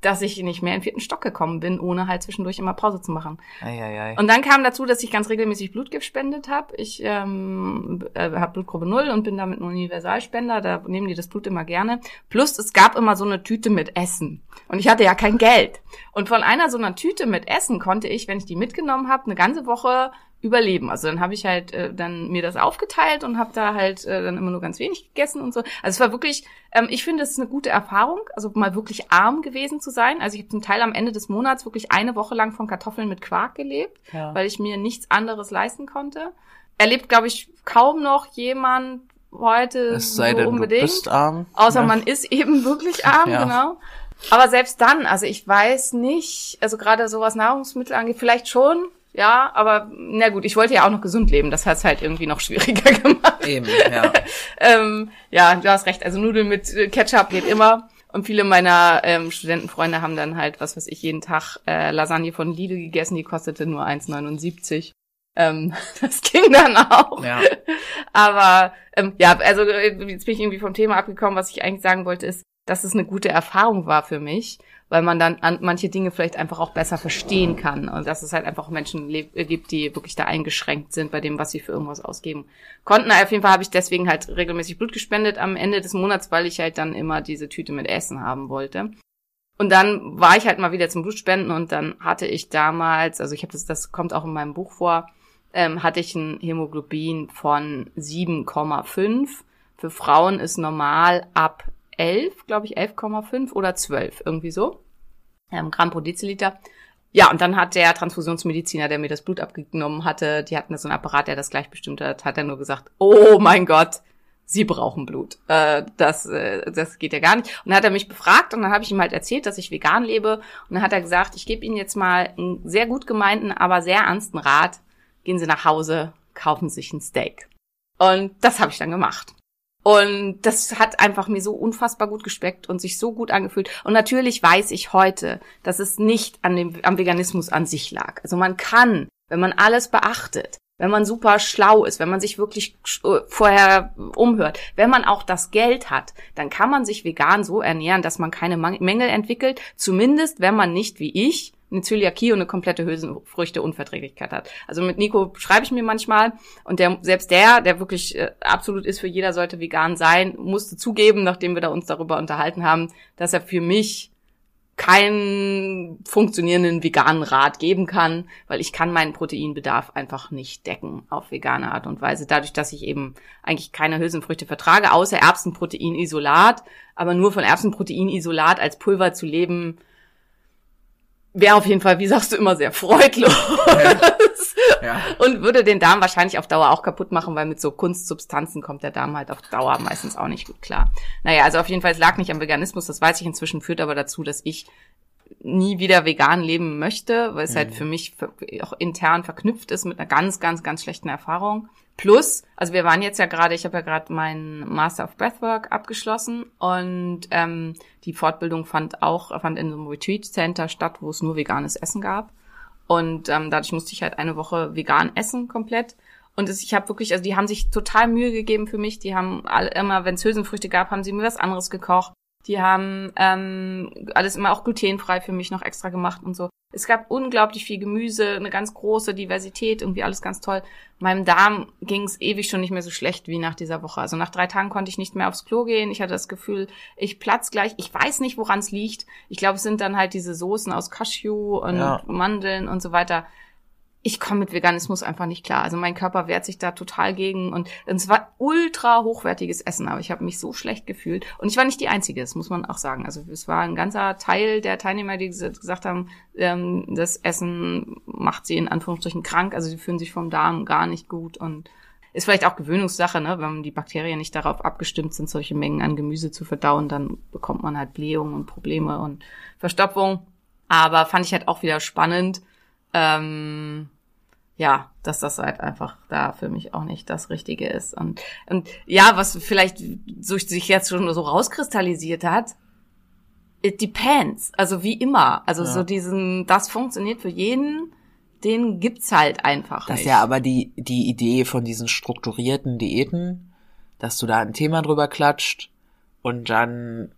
dass ich nicht mehr in den vierten Stock gekommen bin, ohne halt zwischendurch immer Pause zu machen. Eieiei. Und dann kam dazu, dass ich ganz regelmäßig Blutgift spendet habe. Ich ähm, äh, habe Blutgruppe 0 und bin damit ein Universalspender. Da nehmen die das Blut immer gerne. Plus es gab immer so eine Tüte mit Essen. Und ich hatte ja kein Geld. Und von einer so einer Tüte mit Essen konnte ich, wenn ich die mitgenommen habe, eine ganze Woche überleben. Also dann habe ich halt äh, dann mir das aufgeteilt und habe da halt äh, dann immer nur ganz wenig gegessen und so. Also es war wirklich, ähm, ich finde es ist eine gute Erfahrung, also mal wirklich arm gewesen zu sein. Also ich habe zum Teil am Ende des Monats wirklich eine Woche lang von Kartoffeln mit Quark gelebt, Ja. weil ich mir nichts anderes leisten konnte. Erlebt, glaube ich, kaum noch jemand heute Es sei so denn, unbedingt. du bist arm. Außer Ja. man ist eben wirklich arm, Ja. genau. Aber selbst dann, also ich weiß nicht, also gerade so was Nahrungsmittel angeht, vielleicht schon, ja, aber na gut, ich wollte ja auch noch gesund leben, das hat's halt irgendwie noch schwieriger gemacht. Eben, ja. Ähm, ja, du hast recht, also Nudeln mit äh, Ketchup geht immer. Und viele meiner ähm, Studentenfreunde haben dann halt, was weiß ich, jeden Tag äh, Lasagne von Lidl gegessen, die kostete nur 1,79. Ähm, das ging dann auch. Ja. Aber ähm, ja, also äh, jetzt bin ich irgendwie vom Thema abgekommen. Was ich eigentlich sagen wollte, ist, dass es eine gute Erfahrung war für mich, weil man dann an manche Dinge vielleicht einfach auch besser verstehen kann und dass es halt einfach Menschen äh, gibt, die wirklich da eingeschränkt sind bei dem, was sie für irgendwas ausgeben konnten. Auf jeden Fall habe ich deswegen halt regelmäßig Blut gespendet am Ende des Monats, weil ich halt dann immer diese Tüte mit Essen haben wollte. Und dann war ich halt mal wieder zum Blutspenden und dann hatte ich damals, also ich habe das, das kommt auch in meinem Buch vor, ähm, hatte ich ein Hämoglobin von 7,5. Für Frauen ist normal ab 11, glaube ich, 11,5 oder 12, irgendwie so. Ähm, Gramm pro Deziliter. Ja, und dann hat der Transfusionsmediziner, der mir das Blut abgenommen hatte, die hatten so einen Apparat, der das gleich bestimmt hat, hat er nur gesagt, oh mein Gott, Sie brauchen Blut. Äh, das, äh, das geht ja gar nicht. Und dann hat er mich befragt und dann habe ich ihm halt erzählt, dass ich vegan lebe. Und dann hat er gesagt, ich gebe Ihnen jetzt mal einen sehr gut gemeinten, aber sehr ernsten Rat. Gehen Sie nach Hause, kaufen sich ein Steak. Und das habe ich dann gemacht. Und das hat einfach mir so unfassbar gut gespeckt und sich so gut angefühlt. Und natürlich weiß ich heute, dass es nicht an dem, am Veganismus an sich lag. Also man kann, wenn man alles beachtet, wenn man super schlau ist, wenn man sich wirklich sch- vorher umhört, wenn man auch das Geld hat, dann kann man sich vegan so ernähren, dass man keine Mängel entwickelt. Zumindest, wenn man nicht wie ich eine Zöliakie und eine komplette Hülsenfrüchteunverträglichkeit hat. Also mit Nico schreibe ich mir manchmal und der selbst der, der wirklich äh, absolut ist für jeder sollte vegan sein, musste zugeben, nachdem wir da uns darüber unterhalten haben, dass er für mich keinen funktionierenden veganen Rat geben kann, weil ich kann meinen Proteinbedarf einfach nicht decken auf vegane Art und Weise. Dadurch, dass ich eben eigentlich keine Hülsenfrüchte vertrage, außer Erbsenproteinisolat, aber nur von Erbsenproteinisolat als Pulver zu leben, wäre auf jeden Fall, wie sagst du immer, sehr freudlos. Ja. Und würde den Darm wahrscheinlich auf Dauer auch kaputt machen, weil mit so Kunstsubstanzen kommt der Darm halt auf Dauer meistens auch nicht gut klar. Naja, also auf jeden Fall, es lag nicht am Veganismus, das weiß ich inzwischen, führt aber dazu, dass ich nie wieder vegan leben möchte, weil es halt für mich auch intern verknüpft ist mit einer ganz, ganz, ganz schlechten Erfahrung. Plus, also wir waren jetzt ja gerade, ich habe ja gerade meinen Master of Breathwork abgeschlossen und ähm, die Fortbildung fand auch fand in so einem Retreat Center statt, wo es nur veganes Essen gab. Und ähm, dadurch musste ich halt eine Woche vegan essen komplett. Und es, ich habe wirklich, also die haben sich total Mühe gegeben für mich. Die haben alle, immer, wenn es Hülsenfrüchte gab, haben sie mir was anderes gekocht. Die haben ähm, alles immer auch glutenfrei für mich noch extra gemacht und so. Es gab unglaublich viel Gemüse, eine ganz große Diversität, irgendwie alles ganz toll. Meinem Darm ging es ewig schon nicht mehr so schlecht wie nach dieser Woche. Also nach drei Tagen konnte ich nicht mehr aufs Klo gehen. Ich hatte das Gefühl, ich platz gleich. Ich weiß nicht, woran es liegt. Ich glaube, es sind dann halt diese Soßen aus Cashew und Ja. Mandeln und so weiter ich komme mit Veganismus einfach nicht klar. Also mein Körper wehrt sich da total gegen und es war ultra hochwertiges Essen, aber ich habe mich so schlecht gefühlt und ich war nicht die Einzige, das muss man auch sagen. Also es war ein ganzer Teil der Teilnehmer, die ges- gesagt haben, ähm, das Essen macht sie in Anführungsstrichen krank, also sie fühlen sich vom Darm gar nicht gut und ist vielleicht auch Gewöhnungssache, ne? wenn die Bakterien nicht darauf abgestimmt sind, solche Mengen an Gemüse zu verdauen, dann bekommt man halt Blähungen und Probleme und Verstopfung. Aber fand ich halt auch wieder spannend, ähm, ja, dass das halt einfach da für mich auch nicht das Richtige ist. Und, und ja, was vielleicht so sich jetzt schon so rauskristallisiert hat, it depends. Also wie immer. Also Ja. so diesen, das funktioniert für jeden, den gibt's halt einfach Das ist nicht. ja aber die, die Idee von diesen strukturierten Diäten, dass du da ein Thema drüber klatscht und dann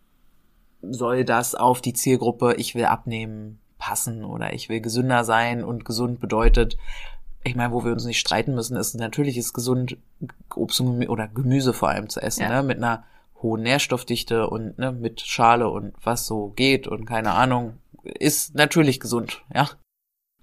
soll das auf die Zielgruppe, ich will abnehmen, passen oder ich will gesünder sein und gesund bedeutet, ich meine, wo wir uns nicht streiten müssen, ist natürlich ist gesund Obst und Gemü oder Gemüse vor allem zu essen, Ja. ne, mit einer hohen Nährstoffdichte und ne, mit Schale und was so geht und keine Ahnung, ist natürlich gesund, ja.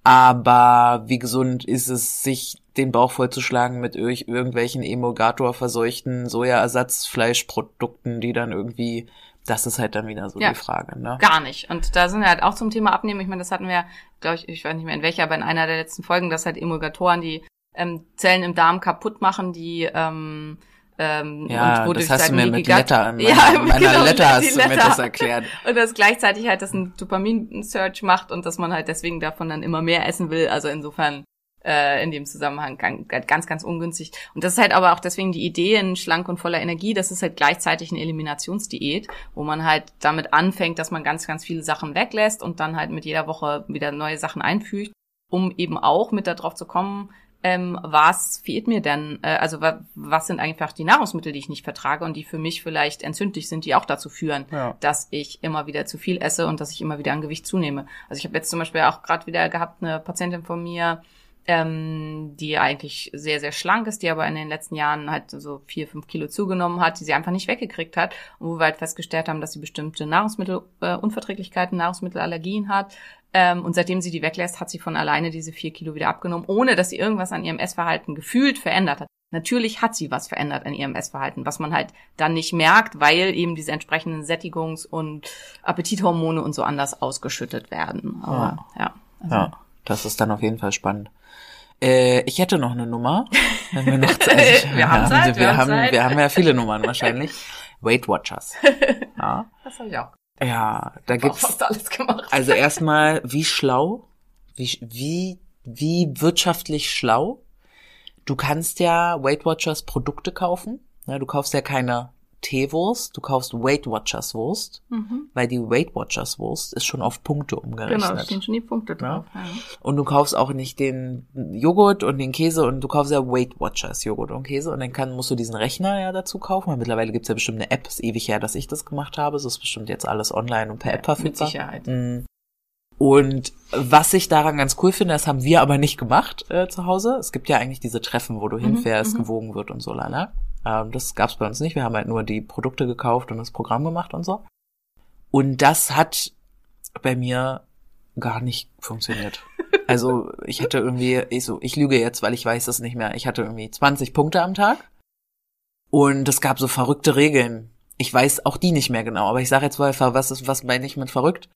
Aber wie gesund ist es, sich den Bauch vollzuschlagen mit ir irgendwelchen Emulgator verseuchten Sojaersatzfleischprodukten, die dann irgendwie, das ist halt dann wieder so Ja. die Frage, ne? Gar nicht. Und da sind wir halt auch zum Thema Abnehmen. Ich meine, das hatten wir, glaube ich, ich weiß nicht mehr in welcher, aber in einer der letzten Folgen, dass halt Emulgatoren die ähm, Zellen im Darm kaputt machen, die ähm, ähm, Ja, und wodurch das hast halt du mir mit Letter, in ja, meiner, in meiner genau, Letter hast die du mir Letter. das erklärt. Und das gleichzeitig halt, dass ein Dopamin-Search macht und dass man halt deswegen davon dann immer mehr essen will. Also insofern äh, in dem Zusammenhang gan- ganz, ganz ungünstig. Und das ist halt aber auch deswegen die Idee in schlank und voller Energie. Das ist halt gleichzeitig eine Eliminationsdiät, wo man halt damit anfängt, dass man ganz, ganz viele Sachen weglässt und dann halt mit jeder Woche wieder neue Sachen einfügt, um eben auch mit darauf zu kommen, ähm, was fehlt mir denn? Äh, also wa was sind einfach die Nahrungsmittel, die ich nicht vertrage und die für mich vielleicht entzündlich sind, die auch dazu führen, Ja. dass ich immer wieder zu viel esse und dass ich immer wieder an Gewicht zunehme. Also ich habe jetzt zum Beispiel auch gerade wieder gehabt, eine Patientin von mir, ähm, die eigentlich sehr, sehr schlank ist, die aber in den letzten Jahren halt so vier, fünf Kilo zugenommen hat, die sie einfach nicht weggekriegt hat. Und wo wir halt festgestellt haben, dass sie bestimmte Nahrungsmittelunverträglichkeiten, äh, Nahrungsmittelallergien hat. Ähm, und seitdem sie die weglässt, hat sie von alleine diese vier Kilo wieder abgenommen, ohne dass sie irgendwas an ihrem Essverhalten gefühlt verändert hat. Natürlich hat sie was verändert an ihrem Essverhalten, was man halt dann nicht merkt, weil eben diese entsprechenden Sättigungs- und Appetithormone und so anders ausgeschüttet werden. Aber ja. also, Ja, das ist dann auf jeden Fall spannend. Äh, ich hätte noch eine Nummer. Wenn wir, noch Zeit, Wir haben Zeit, wir wir, haben Zeit. wir haben ja viele Nummern wahrscheinlich. Weight Watchers. Ja, Das habe ich auch. ja da gibt's fast alles gemacht. Also erstmal, wie schlau, wie, wie, wie wirtschaftlich schlau. Du kannst ja Weight Watchers Produkte kaufen. Ja, du kaufst ja keine Teewurst, du kaufst Weight Watchers Wurst, weil die Weight Watchers Wurst ist schon auf Punkte Genau, da umgerechnet. stehen schon die Punkte drauf. Ja. und du kaufst auch nicht den Joghurt und den Käse und du kaufst ja Weight Watchers Joghurt und Käse und dann kann, musst du diesen Rechner ja dazu kaufen. Weil mittlerweile gibt's ja bestimmt eine App, ist ewig her, dass ich das gemacht habe. So ist bestimmt jetzt alles online und per App Mit verfügbar. Sicherheit. Mm. Und was ich daran ganz cool finde, das haben wir aber nicht gemacht äh, zu Hause. Es gibt ja eigentlich diese Treffen, wo du hinfährst, gewogen wird und so lala. Ähm, das gab's bei uns nicht. Wir haben halt nur die Produkte gekauft und das Programm gemacht und so. Und das hat bei mir gar nicht funktioniert. Also ich hatte irgendwie, ich so, ich lüge jetzt, weil ich weiß es nicht mehr. Ich hatte irgendwie 20 Punkte am Tag. Und es gab so verrückte Regeln. Ich weiß auch die nicht mehr genau, aber ich sage jetzt mal, was ist, was meine ich mit verrückt?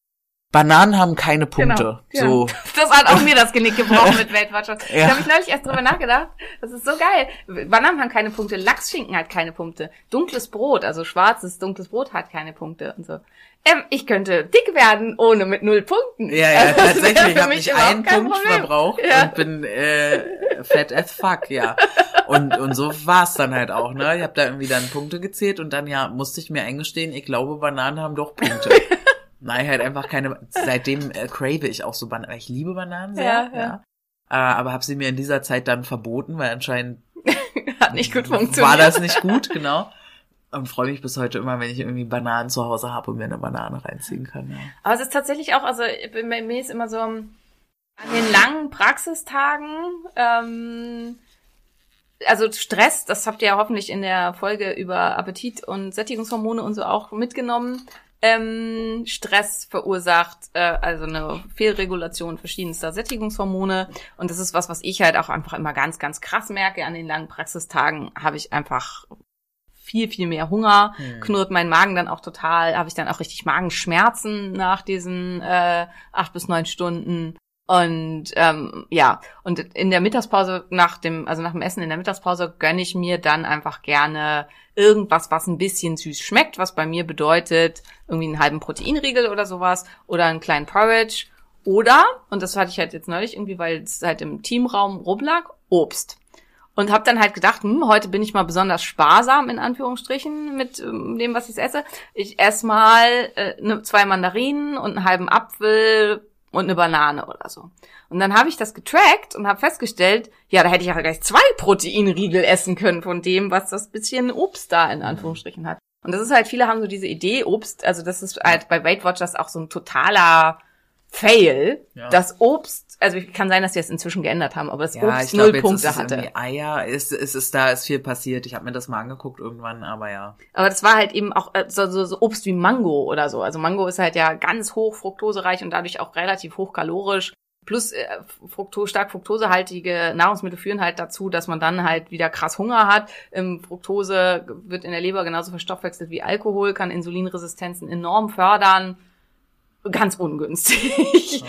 Bananen haben keine Punkte. Genau, So, Das hat auch mir das Genick gebrochen mit Weltwirtschaft. Ja. Da habe ich neulich erst drüber nachgedacht. Das ist so geil. Bananen haben keine Punkte, Lachsschinken hat keine Punkte, dunkles Brot, also schwarzes, dunkles Brot hat keine Punkte und so. Ähm, ich könnte dick werden, ohne mit null Punkten. Ja, ja, Also das tatsächlich mich ich einen Punkt Problem. verbraucht Ja. und bin äh, fat as fuck, ja. Und, und so war's dann halt auch, ne? Ich habe da irgendwie dann Punkte gezählt und dann ja musste ich mir eingestehen, ich glaube, Bananen haben doch Punkte. Nein, halt einfach keine. Seitdem äh, crave ich auch so Bananen. Ich liebe Bananen sehr, Ja, ja. ja. Äh, aber habe sie mir in dieser Zeit dann verboten, weil anscheinend Hat nicht gut funktioniert. war das nicht gut, genau. Und freue mich bis heute immer, wenn ich irgendwie Bananen zu Hause habe und mir eine Banane reinziehen kann. Ja. Aber es ist tatsächlich auch, also bei mir ist immer so an den langen Praxistagen, ähm, also Stress, das habt ihr ja hoffentlich in der Folge über Appetit und Sättigungshormone und so auch mitgenommen. Ähm, Stress verursacht äh, also eine Fehlregulation verschiedenster Sättigungshormone und das ist was, was ich halt auch einfach immer ganz, ganz krass merke. An den langen Praxistagen habe ich einfach viel, viel mehr Hunger, Hm. knurrt mein Magen dann auch total, habe ich dann auch richtig Magenschmerzen nach diesen äh, acht bis neun Stunden. Und ähm, ja, und in der Mittagspause nach dem, also nach dem Essen in der Mittagspause gönne ich mir dann einfach gerne irgendwas, was ein bisschen süß schmeckt, was bei mir bedeutet irgendwie einen halben Proteinriegel oder sowas oder einen kleinen Porridge oder und das hatte ich halt jetzt neulich irgendwie, weil es halt im Teamraum rumlag, Obst. Und habe dann halt gedacht, hm, heute bin ich mal besonders sparsam in Anführungsstrichen mit ähm, dem, was ich esse. Ich esse mal äh, ne, zwei Mandarinen und einen halben Apfel und eine Banane oder so. Und dann habe ich das getrackt und habe festgestellt, ja, da hätte ich ja gleich zwei Proteinriegel essen können von dem, was das bisschen Obst da in Anführungsstrichen hat. Und das ist halt, viele haben so diese Idee, Obst, also das ist halt bei Weight Watchers auch so ein totaler Fail, Ja. dass Obst, also kann sein, dass sie es inzwischen geändert haben, aber das Ja, Obst null Punkte ist es hatte. Eier, ist, ist, ist da ist viel passiert. Ich habe mir das mal angeguckt irgendwann, aber ja. Aber das war halt eben auch äh, so, so, so Obst wie Mango oder so. Also Mango ist halt ja ganz hoch fruktosereich und dadurch auch relativ hochkalorisch. Plus äh, Fructose, stark fruktosehaltige Nahrungsmittel führen halt dazu, dass man dann halt wieder krass Hunger hat. Ähm, Fructose wird in der Leber genauso verstoffwechselt wie Alkohol, kann Insulinresistenzen enorm fördern. Ganz ungünstig.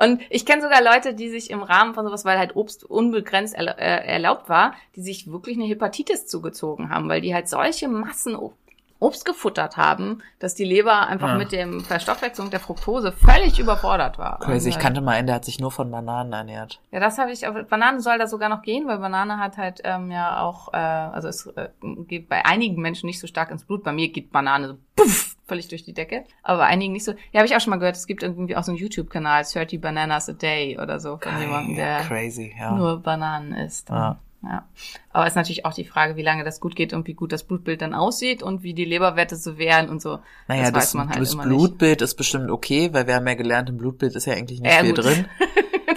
Und ich kenne sogar Leute, die sich im Rahmen von sowas, weil halt Obst unbegrenzt äh, erlaubt war, die sich wirklich eine Hepatitis zugezogen haben, weil die halt solche Massen Ob- Obst gefuttert haben, dass die Leber einfach Ja. mit dem Verstoffwechslung der Fructose völlig überfordert war. Crazy. Und, Ich kannte mal einen, der hat sich nur von Bananen ernährt. ja, das habe ich, aber Banane soll da sogar noch gehen, weil Banane hat halt ähm, ja auch, äh, also es äh, geht bei einigen Menschen nicht so stark ins Blut. Bei mir geht Banane so puff, völlig durch die Decke, aber bei einigen nicht so. Ja, habe ich auch schon mal gehört, es gibt irgendwie auch so einen YouTube-Kanal, 30 Bananas a Day oder so, von jemandem, der Crazy, ja. nur Bananen isst. Ja. Ja. Aber ist natürlich auch die Frage, wie lange das gut geht und wie gut das Blutbild dann aussieht und wie die Leberwerte so wären und so. Naja, das, das, weiß man halt das immer nicht. Blutbild ist bestimmt okay, weil wir haben ja gelernt, im Blutbild ist ja eigentlich nicht Ja, viel gut. drin.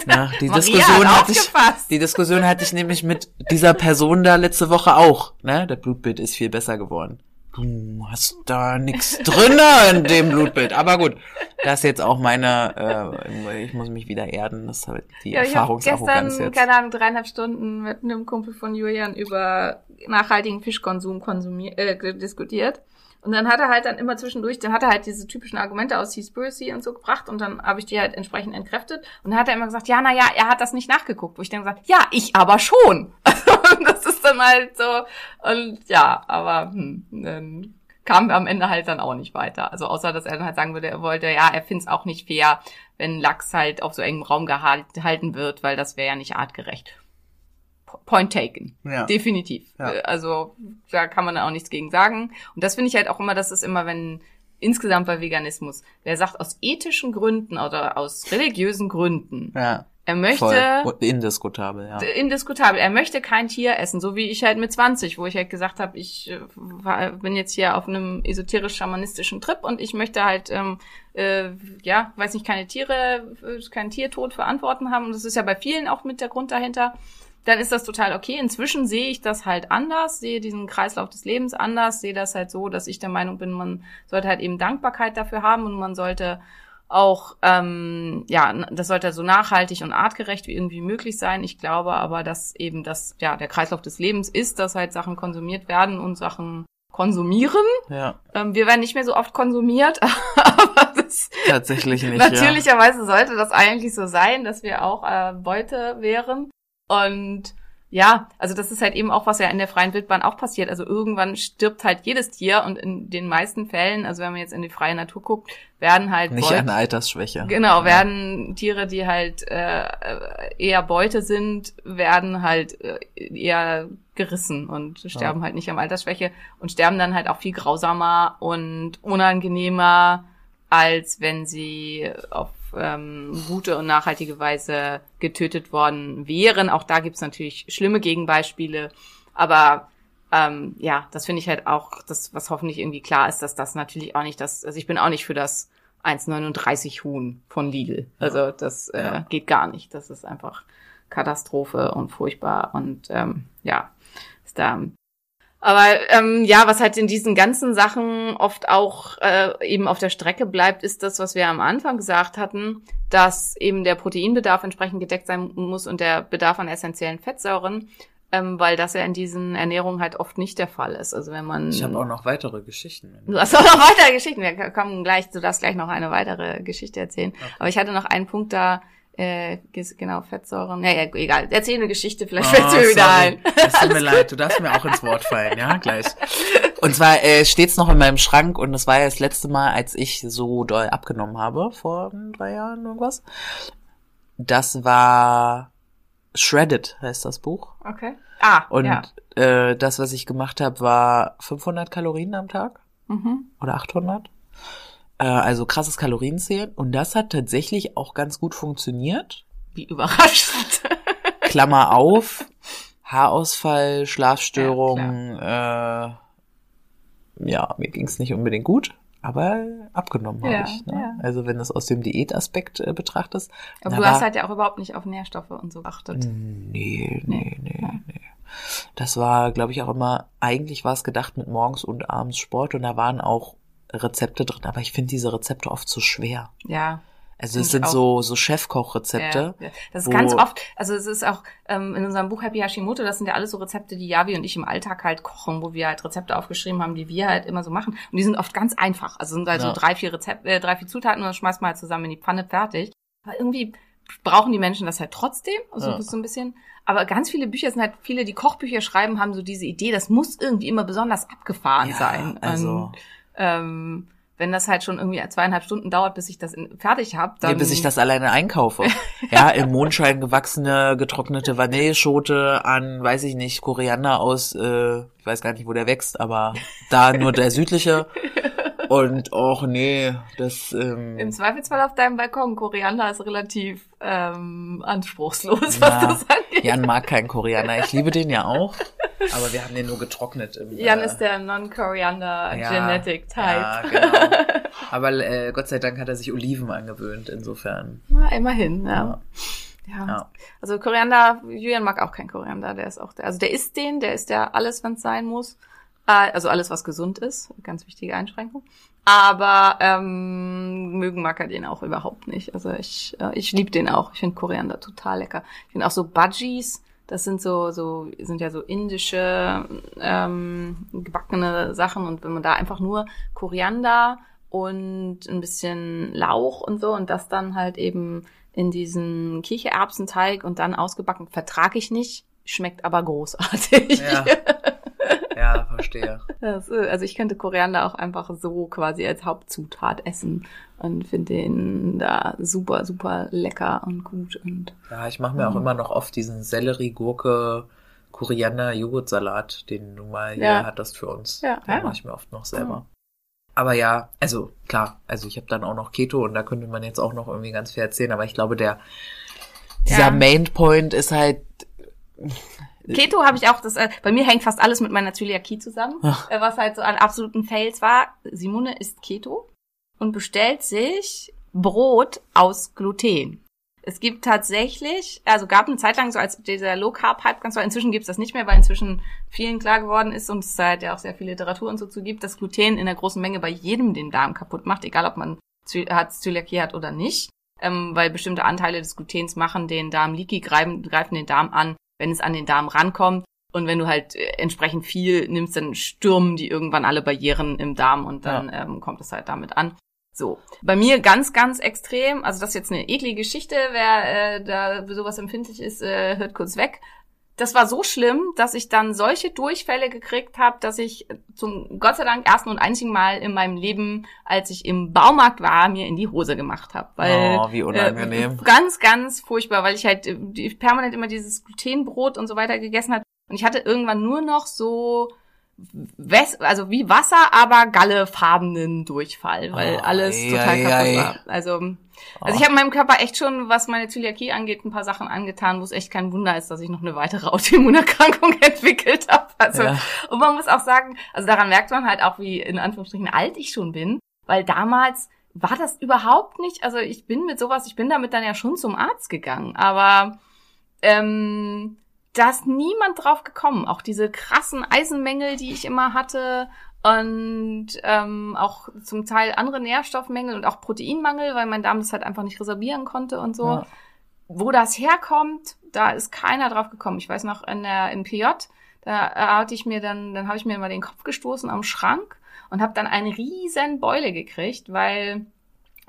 Ja, die Maria Diskussion hat hatte ich, die Diskussion hatte ich nämlich mit dieser Person da letzte Woche auch. Ne, der Blutbild ist viel besser geworden. Du hast da nichts drinne in dem Blutbild. Aber gut, das ist jetzt auch meine, äh, ich muss mich wieder erden, das ist halt die Ja, ich habe Erfahrungsarroganz gestern, jetzt. keine Ahnung, dreieinhalb Stunden mit einem Kumpel von Julian über nachhaltigen Fischkonsum konsumiert, äh, diskutiert. Und dann hat er halt dann immer zwischendurch, dann hat er halt diese typischen Argumente aus Seaspiracy und so gebracht und dann habe ich die halt entsprechend entkräftet. Und dann hat er immer gesagt, ja, na ja, er hat das nicht nachgeguckt. Wo ich dann gesagt, ja, ich aber schon. Und das ist dann halt so, und ja, aber hm, dann kamen wir am Ende halt dann auch nicht weiter. Also außer, dass er dann halt sagen würde, er wollte, ja, er findet es auch nicht fair, wenn Lachs halt auf so engem Raum gehal- gehalten wird, weil das wäre ja nicht artgerecht. Po- Point taken. Ja. Definitiv. Ja. Also da kann man auch nichts gegen sagen. Und das finde ich halt auch immer, das ist immer, wenn insgesamt bei Veganismus, wer sagt aus ethischen Gründen oder aus religiösen Gründen, Ja, er möchte voll. Indiskutabel, ja. indiskutabel. Er möchte kein Tier essen, so wie ich halt mit 20, wo ich halt gesagt habe, ich äh, war, bin jetzt hier auf einem esoterisch-schamanistischen Trip und ich möchte halt, ähm, äh, ja, weiß nicht, keine Tiere, äh, keinen Tiertod verantworten haben. Und das ist ja bei vielen auch mit der Grund dahinter. Dann ist das total okay. Inzwischen sehe ich das halt anders, sehe diesen Kreislauf des Lebens anders, sehe das halt so, dass ich der Meinung bin, man sollte halt eben Dankbarkeit dafür haben und man sollte auch, ähm, ja, das sollte so nachhaltig und artgerecht wie irgendwie möglich sein. Ich glaube aber, dass eben das, ja, der Kreislauf des Lebens ist, dass halt Sachen konsumiert werden und Sachen konsumieren. Ja, Ähm, wir werden nicht mehr so oft konsumiert, aber das, tatsächlich nicht. Ja. natürlicherweise sollte das eigentlich so sein, dass wir auch äh, Beute wären. Und ja, also das ist halt eben auch, was ja in der freien Wildbahn auch passiert. Also irgendwann stirbt halt jedes Tier und in den meisten Fällen, also wenn man jetzt in die freie Natur guckt, werden halt Nicht Beut- an Altersschwäche. Genau, Ja. werden Tiere, die halt äh, eher Beute sind, werden halt äh, eher gerissen und sterben halt nicht am Altersschwäche und sterben dann halt auch viel grausamer und unangenehmer, als wenn sie auf ähm, gute und nachhaltige Weise getötet worden wären. Auch da gibt's natürlich schlimme Gegenbeispiele, aber ähm, ja, das finde ich halt auch, das, was hoffentlich irgendwie klar ist, dass das natürlich auch nicht das, also ich bin auch nicht für das 1,39 Huhn von Lidl. Also das äh, Ja. geht gar nicht. Das ist einfach Katastrophe und furchtbar und ähm, ja, ist da. Aber ähm, ja, was halt in diesen ganzen Sachen oft auch äh, eben auf der Strecke bleibt, ist das, was wir am Anfang gesagt hatten, dass eben der Proteinbedarf entsprechend gedeckt sein muss und der Bedarf an essentiellen Fettsäuren, ähm, weil das ja in diesen Ernährungen halt oft nicht der Fall ist. Also wenn man Ich habe auch noch weitere Geschichten. Du hast auch noch weitere Geschichten. Wir kommen gleich, du darfst gleich noch eine weitere Geschichte erzählen. Aber ich hatte noch einen Punkt da, äh, genau, Fettsäuren. Ja, ja, egal. Erzähl eine Geschichte, vielleicht fällt es mir wieder Oh, ein. Es tut mir leid, du darfst mir auch ins Wort fallen, ja, gleich. Und zwar äh, steht's noch in meinem Schrank und das war ja das letzte Mal, als ich so doll abgenommen habe, vor drei Jahren irgendwas. Das war Shredded, heißt das Buch. Okay. Ah, Und ja. äh, das, was ich gemacht habe, war 500 Kalorien am Tag Mhm. oder 800. Äh, also krasses Kalorienzählen. Und das hat tatsächlich auch ganz gut funktioniert. Wie überraschend. Klammer auf, Haarausfall, Schlafstörungen, äh, ja, mir ging's nicht unbedingt gut, aber abgenommen habe Ja, ich. Ne? ja. Also wenn du es aus dem Diätaspekt äh, betrachtest. Aber du hast halt ja auch überhaupt nicht auf Nährstoffe und so geachtet. Nee, nee, nee, Ja. nee. Das war, glaube ich, auch immer, eigentlich war es gedacht mit morgens und abends Sport und da waren auch Rezepte drin, aber ich finde diese Rezepte oft zu schwer. Ja. Also es sind auch. so, so Chefkochrezepte. Ja, ja. Das ist ganz oft, also es ist auch ähm, in unserem Buch Happy Hashimoto, das sind ja alles so Rezepte, die Yavi und ich im Alltag halt kochen, wo wir halt Rezepte aufgeschrieben haben, die wir halt immer so machen. Und die sind oft ganz einfach. Also sind halt Ja. so drei, vier Rezepte, äh, drei, vier Zutaten und das schmeißt man halt zusammen in die Pfanne fertig. Aber irgendwie brauchen die Menschen das halt trotzdem, also Ja. so ein bisschen. Aber ganz viele Bücher sind halt, viele, die Kochbücher schreiben, haben so diese Idee, das muss irgendwie immer besonders abgefahren Ja, sein. also- Und, ähm, wenn das halt schon irgendwie zweieinhalb Stunden dauert, bis ich das in, fertig habe, dann Ja, bis ich das alleine einkaufe. ja, im Mondschein gewachsene, getrocknete Vanilleschote an, weiß ich nicht, Koriander aus, äh, ich weiß gar nicht, wo der wächst, aber da nur der südliche. Und och nee, das ähm, Im Zweifelsfall auf deinem Balkon. Koriander ist relativ ähm, anspruchslos, was Ja. das angeht. Jan mag keinen Koriander. Ich liebe den ja auch, aber wir haben den nur getrocknet. Im, Jan äh, ist der Non-Coriander ja, Genetic Type. Ja, genau. Aber äh, Gott sei Dank hat er sich Oliven angewöhnt, insofern. Na, immerhin, ja. Ja. ja. Ja. Also Koriander, Julian mag auch keinen Koriander, der ist auch der, also der isst den, der isst ja alles, wenn es sein muss. Äh, also alles, was gesund ist, ganz wichtige Einschränkung. Aber ähm, mögen mag er den auch überhaupt nicht. Also ich, äh, ich liebe den auch. Ich finde Koriander total lecker. Ich finde auch so Budgies, das sind so, so, sind ja so indische ähm, gebackene Sachen und wenn man da einfach nur Koriander und ein bisschen Lauch und so und das dann halt eben in diesen Kichererbsenteig und dann ausgebacken, vertrage ich nicht, schmeckt aber großartig. Ja. ja, verstehe. Das, äh, also ich könnte Koriander auch einfach so quasi als Hauptzutat essen und finde den da super, super lecker und gut und Ja, ich mache mir auch immer noch oft diesen Sellerie, Gurke, Koriander, Joghurtsalat, den du mal hier Ja. hattest für uns. Ja. Den Ja. mache ich mir oft noch selber. Aber ja, also klar, also ich habe dann auch noch Keto und da könnte man jetzt auch noch irgendwie ganz viel erzählen, aber ich glaube, der dieser Ja. Main Point ist halt Keto habe ich auch, das, äh, bei mir hängt fast alles mit meiner Zöliakie zusammen, äh, was halt so an absoluten Fails war. Simone isst Keto und bestellt sich Brot aus Gluten. Es gibt tatsächlich, also gab eine Zeit lang so als dieser Low Carb Hype ganz war, inzwischen gibt's das nicht mehr, weil inzwischen vielen klar geworden ist und es halt ja auch sehr viel Literatur und so zu gibt, dass Gluten in der großen Menge bei jedem den Darm kaputt macht, egal ob man hat Zöliakie hat oder nicht, ähm, weil bestimmte Anteile des Glutens machen den Darm leaky, greifen, greifen den Darm an, wenn es an den Darm rankommt. Und wenn du halt äh, entsprechend viel nimmst, dann stürmen die irgendwann alle Barrieren im Darm und dann ähm, kommt es halt damit an. So. Bei mir ganz, ganz extrem, also das ist jetzt eine eklige Geschichte, wer äh, da sowas empfindlich ist, äh, hört kurz weg. Das war so schlimm, dass ich dann solche Durchfälle gekriegt habe, dass ich zum Gott sei Dank ersten und einzigen Mal in meinem Leben, als ich im Baumarkt war, mir in die Hose gemacht habe. Weil Oh, wie unangenehm. Äh, ganz, ganz furchtbar, weil ich halt äh, permanent immer dieses Glutenbrot und so weiter gegessen habe. Und ich hatte irgendwann nur noch so Wes also wie Wasser, aber gallefarbenen Durchfall, weil Oh, alles ei, total ei, kaputt ei. war. Also, also ich habe meinem Körper echt schon, was meine Zöliakie angeht, ein paar Sachen angetan, wo es echt kein Wunder ist, dass ich noch eine weitere Autoimmunerkrankung entwickelt habe. Also, Ja. und man muss auch sagen, also daran merkt man halt auch, wie in Anführungsstrichen alt ich schon bin, weil damals war das überhaupt nicht, also ich bin mit sowas, ich bin damit dann ja schon zum Arzt gegangen, aber ähm, da ist niemand drauf gekommen. Auch diese krassen Eisenmängel, die ich immer hatte und ähm, auch zum Teil andere Nährstoffmängel und auch Proteinmangel, weil mein Darm das halt einfach nicht resorbieren konnte und so. Ja. Wo das herkommt, da ist keiner drauf gekommen. Ich weiß noch in der im PJ, da äh, hatte ich mir dann, dann habe ich mir mal den Kopf gestoßen am Schrank und habe dann eine riesen Beule gekriegt, weil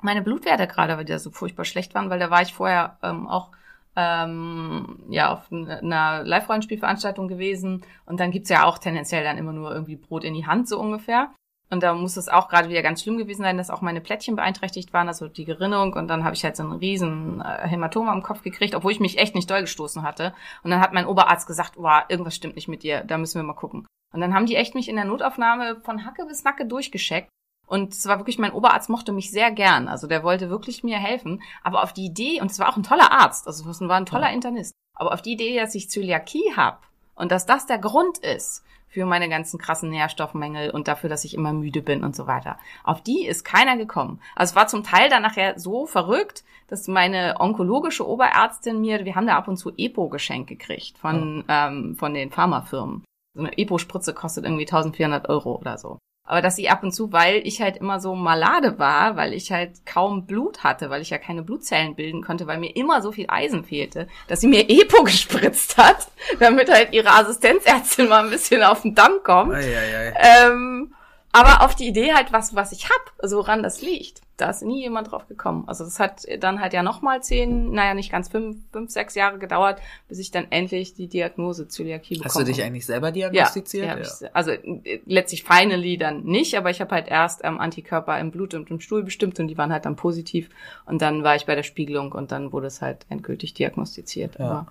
meine Blutwerte gerade wieder so furchtbar schlecht waren, weil da war ich vorher ähm, auch ähm, ja auf einer Live-Rollenspielveranstaltung gewesen und dann gibt's ja auch tendenziell dann immer nur irgendwie Brot in die Hand so ungefähr. Und da muss es auch gerade wieder ganz schlimm gewesen sein, dass auch meine Plättchen beeinträchtigt waren, also die Gerinnung. Und dann habe ich halt so einen riesen äh, Hämatom am Kopf gekriegt, obwohl ich mich echt nicht doll gestoßen hatte. Und dann hat mein Oberarzt gesagt, wow, irgendwas stimmt nicht mit dir, da müssen wir mal gucken. Und dann haben die echt mich in der Notaufnahme von Hacke bis Nacke durchgescheckt. Und es war wirklich, mein Oberarzt mochte mich sehr gern. Also der wollte wirklich mir helfen. Aber auf die Idee, und es war auch ein toller Arzt, also es war ein toller Internist, aber auf die Idee, dass ich Zöliakie habe und dass das der Grund ist für meine ganzen krassen Nährstoffmängel und dafür, dass ich immer müde bin und so weiter. Auf die ist keiner gekommen. Also es war zum Teil dann nachher so verrückt, dass meine onkologische Oberärztin mir, wir haben da ab und zu Epo geschenkt gekriegt von, ähm, von den Pharmafirmen. So eine Epo-Spritze kostet irgendwie 1400 Euro oder so. Aber dass sie ab und zu, weil ich halt immer so malade war, weil ich halt kaum Blut hatte, weil ich ja keine Blutzellen bilden konnte, weil mir immer so viel Eisen fehlte, dass sie mir Epo gespritzt hat, damit halt ihre Assistenzärztin mal ein bisschen auf den Damm kommt. Eieiei. Ähm, aber auf die Idee halt, was, was ich hab, also woran das liegt, da ist nie jemand drauf gekommen. Also das hat dann halt ja nochmal zehn, naja, nicht ganz fünf, fünf, sechs Jahre gedauert, bis ich dann endlich die Diagnose Zöliakie bekommen Hast du dich eigentlich selber Ja, diagnostiziert? ja, hab ich, also äh, letztlich finally dann nicht, aber ich habe halt erst ähm, Antikörper im Blut und im Stuhl bestimmt und die waren halt dann positiv und dann war ich bei der Spiegelung und dann wurde es halt endgültig diagnostiziert. Ja. Aber, ja.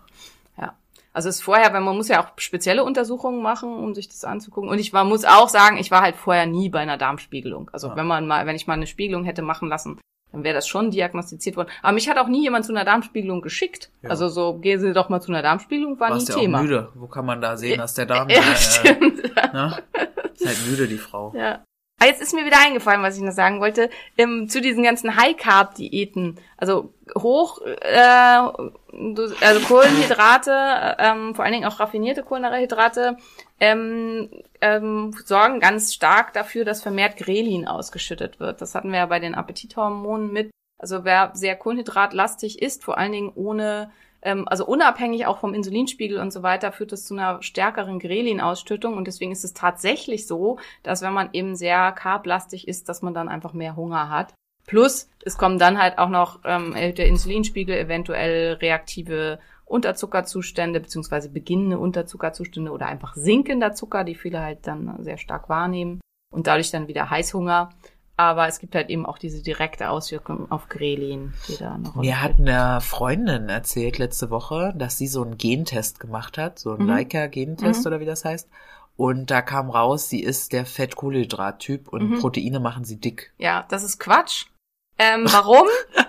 Also es ist vorher, weil man muss ja auch spezielle Untersuchungen machen, um sich das anzugucken. Und ich war, muss auch sagen, ich war halt vorher nie bei einer Darmspiegelung. Also Ja. wenn man mal, wenn ich mal eine Spiegelung hätte machen lassen, dann wäre das schon diagnostiziert worden. Aber mich hat auch nie jemand zu einer Darmspiegelung geschickt. Ja. Also so, gehen Sie doch mal zu einer Darmspiegelung, war nie Warst ja auch Thema. müde. Wo kann man da sehen, dass der Darm Ja, äh, stimmt. ne? Ist halt müde, die Frau. Ja. Aber jetzt ist mir wieder eingefallen, was ich noch sagen wollte, ähm, zu diesen ganzen High-Carb-Diäten. Also hoch, äh, also Kohlenhydrate, ähm, vor allen Dingen auch raffinierte Kohlenhydrate, ähm, ähm, sorgen ganz stark dafür, dass vermehrt Grelin ausgeschüttet wird. Das hatten wir ja bei den Appetithormonen mit. Also wer sehr kohlenhydratlastig ist, vor allen Dingen ohne ähm, also unabhängig auch vom Insulinspiegel und so weiter, führt es zu einer stärkeren Grelin-Ausschüttung. Und deswegen ist es tatsächlich so, dass wenn man eben sehr carblastig ist, dass man dann einfach mehr Hunger hat. Plus, es kommen dann halt auch noch ähm, der Insulinspiegel, eventuell reaktive Unterzuckerzustände, beziehungsweise beginnende Unterzuckerzustände oder einfach sinkender Zucker, die viele halt dann sehr stark wahrnehmen. Und dadurch dann wieder Heißhunger. Aber es gibt halt eben auch diese direkte Auswirkung auf Grelin, die da noch Mir hat eine Freundin erzählt letzte Woche, dass sie so einen Gentest gemacht hat, so einen Mhm. Leica-Gentest Mhm. oder wie das heißt. Und da kam raus, sie ist der Fett-Kohlenhydrat-Typ und Mhm. Proteine machen sie dick. Ja, das ist Quatsch. Ähm, warum?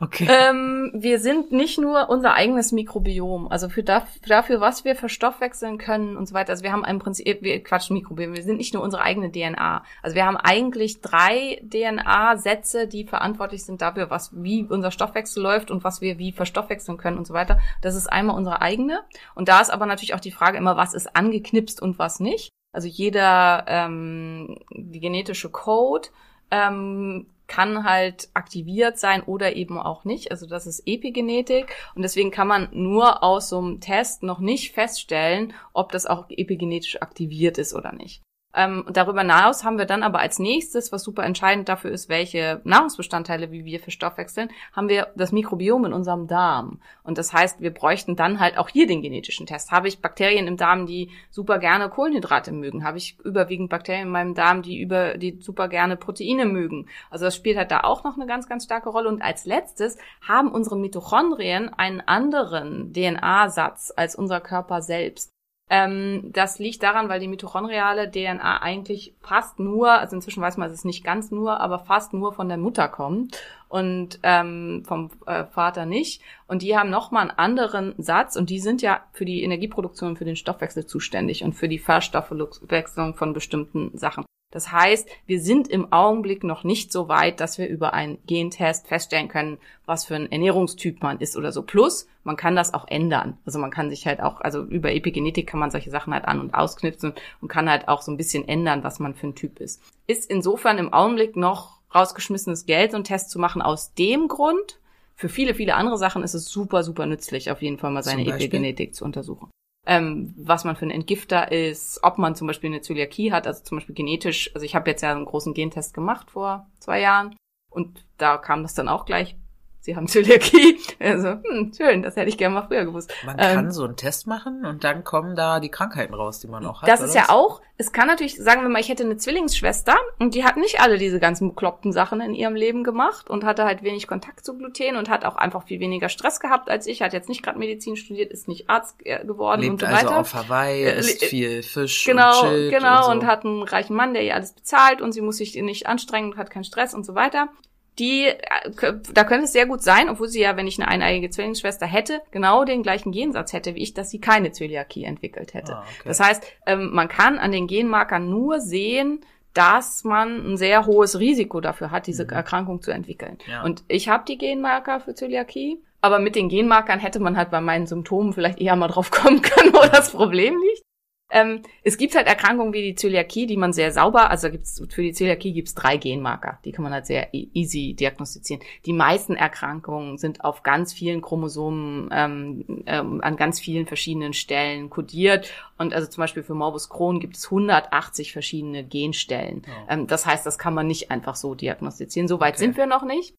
Okay. ähm, wir sind nicht nur unser eigenes Mikrobiom. Also für daf dafür, was wir verstoffwechseln können und so weiter. Also wir haben im Prinzip, wir Quatsch, Mikrobiom. Wir sind nicht nur unsere eigene DNA. Also wir haben eigentlich drei DNA-Sätze, die verantwortlich sind dafür, was, wie unser Stoffwechsel läuft und was wir wie verstoffwechseln können und so weiter. Das ist einmal unsere eigene. Und da ist aber natürlich auch die Frage immer, was ist angeknipst und was nicht. Also jeder, ähm, die genetische Code, ähm, kann halt aktiviert sein oder eben auch nicht. Also das ist Epigenetik und deswegen kann man nur aus so einem Test noch nicht feststellen, ob das auch epigenetisch aktiviert ist oder nicht. Ähm, darüber hinaus haben wir dann aber als nächstes, was super entscheidend dafür ist, welche Nahrungsbestandteile wie wir verstoffwechseln, haben wir das Mikrobiom in unserem Darm. Und das heißt, wir bräuchten dann halt auch hier den genetischen Test. Habe ich Bakterien im Darm, die super gerne Kohlenhydrate mögen? Habe ich überwiegend Bakterien in meinem Darm, die über, die super gerne Proteine mögen? Also das spielt halt da auch noch eine ganz, ganz starke Rolle. Und als letztes haben unsere Mitochondrien einen anderen DNA-Satz als unser Körper selbst. Ähm, das liegt daran, weil die mitochondriale DNA eigentlich fast nur, also inzwischen weiß man, es ist nicht ganz nur, aber fast nur von der Mutter kommt und ähm, vom äh, Vater nicht. Und die haben nochmal einen anderen Satz und die sind ja für die Energieproduktion, für den Stoffwechsel zuständig und für die Verstoffwechslung von bestimmten Sachen. Das heißt, wir sind im Augenblick noch nicht so weit, dass wir über einen Gentest feststellen können, was für ein Ernährungstyp man ist oder so. Plus, man kann das auch ändern. Also man kann sich halt auch, also über Epigenetik kann man solche Sachen halt an- und ausknipsen und kann halt auch so ein bisschen ändern, was man für ein Typ ist. Ist insofern im Augenblick noch rausgeschmissenes Geld, so einen Test zu machen aus dem Grund. Für viele, viele andere Sachen ist es super, super nützlich, auf jeden Fall mal seine? Epigenetik zu untersuchen ähm, was man für ein Entgifter ist, ob man zum Beispiel eine Zöliakie hat, also zum Beispiel genetisch. Also ich habe jetzt ja einen großen Gentest gemacht vor zwei Jahren und da kam das dann auch gleich. Sie haben Zöliakie. Also, hm, schön, das hätte ich gerne mal früher gewusst. Man Ähm, kann so einen Test machen und dann kommen da die Krankheiten raus, die man auch hat. Das ist ja was? auch, es kann natürlich, sagen wir mal, ich hätte eine Zwillingsschwester und die hat nicht alle diese ganzen bekloppten Sachen in ihrem Leben gemacht und hatte halt wenig Kontakt zu Gluten und hat auch einfach viel weniger Stress gehabt als ich, hat jetzt nicht gerade Medizin studiert, ist nicht Arzt äh, geworden Lebt und so also weiter. auf Hawaii, Äh, isst viel Fisch Genau, und chillt genau, und, und, so. hat einen reichen Mann, der ihr alles bezahlt und sie muss sich nicht anstrengen und hat keinen Stress und so weiter. Die, äh, da könnte es sehr gut sein, obwohl sie ja, wenn ich eine eineigige Zwillingsschwester hätte, genau den gleichen Gensatz hätte wie ich, dass sie keine Zöliakie entwickelt hätte. Ah, okay. Das heißt, ähm, man kann an den Genmarkern nur sehen, dass man ein sehr hohes Risiko dafür hat, diese Erkrankung zu entwickeln. Mhm. Ja. Und ich habe die Genmarker für Zöliakie, aber mit den Genmarkern hätte man halt bei meinen Symptomen vielleicht eher mal drauf kommen können, wo das Problem liegt. Ähm, es gibt halt Erkrankungen wie die Zöliakie, die man sehr sauber, also gibt's, für die Zöliakie gibt's drei Genmarker, die kann man halt sehr e- easy diagnostizieren. Die meisten Erkrankungen sind auf ganz vielen Chromosomen, ähm, ähm, an ganz vielen verschiedenen Stellen kodiert. Und also zum Beispiel für Morbus Crohn gibt es 180 verschiedene Genstellen. Ähm, das heißt, das kann man nicht einfach so diagnostizieren. So weit Okay. sind wir noch nicht.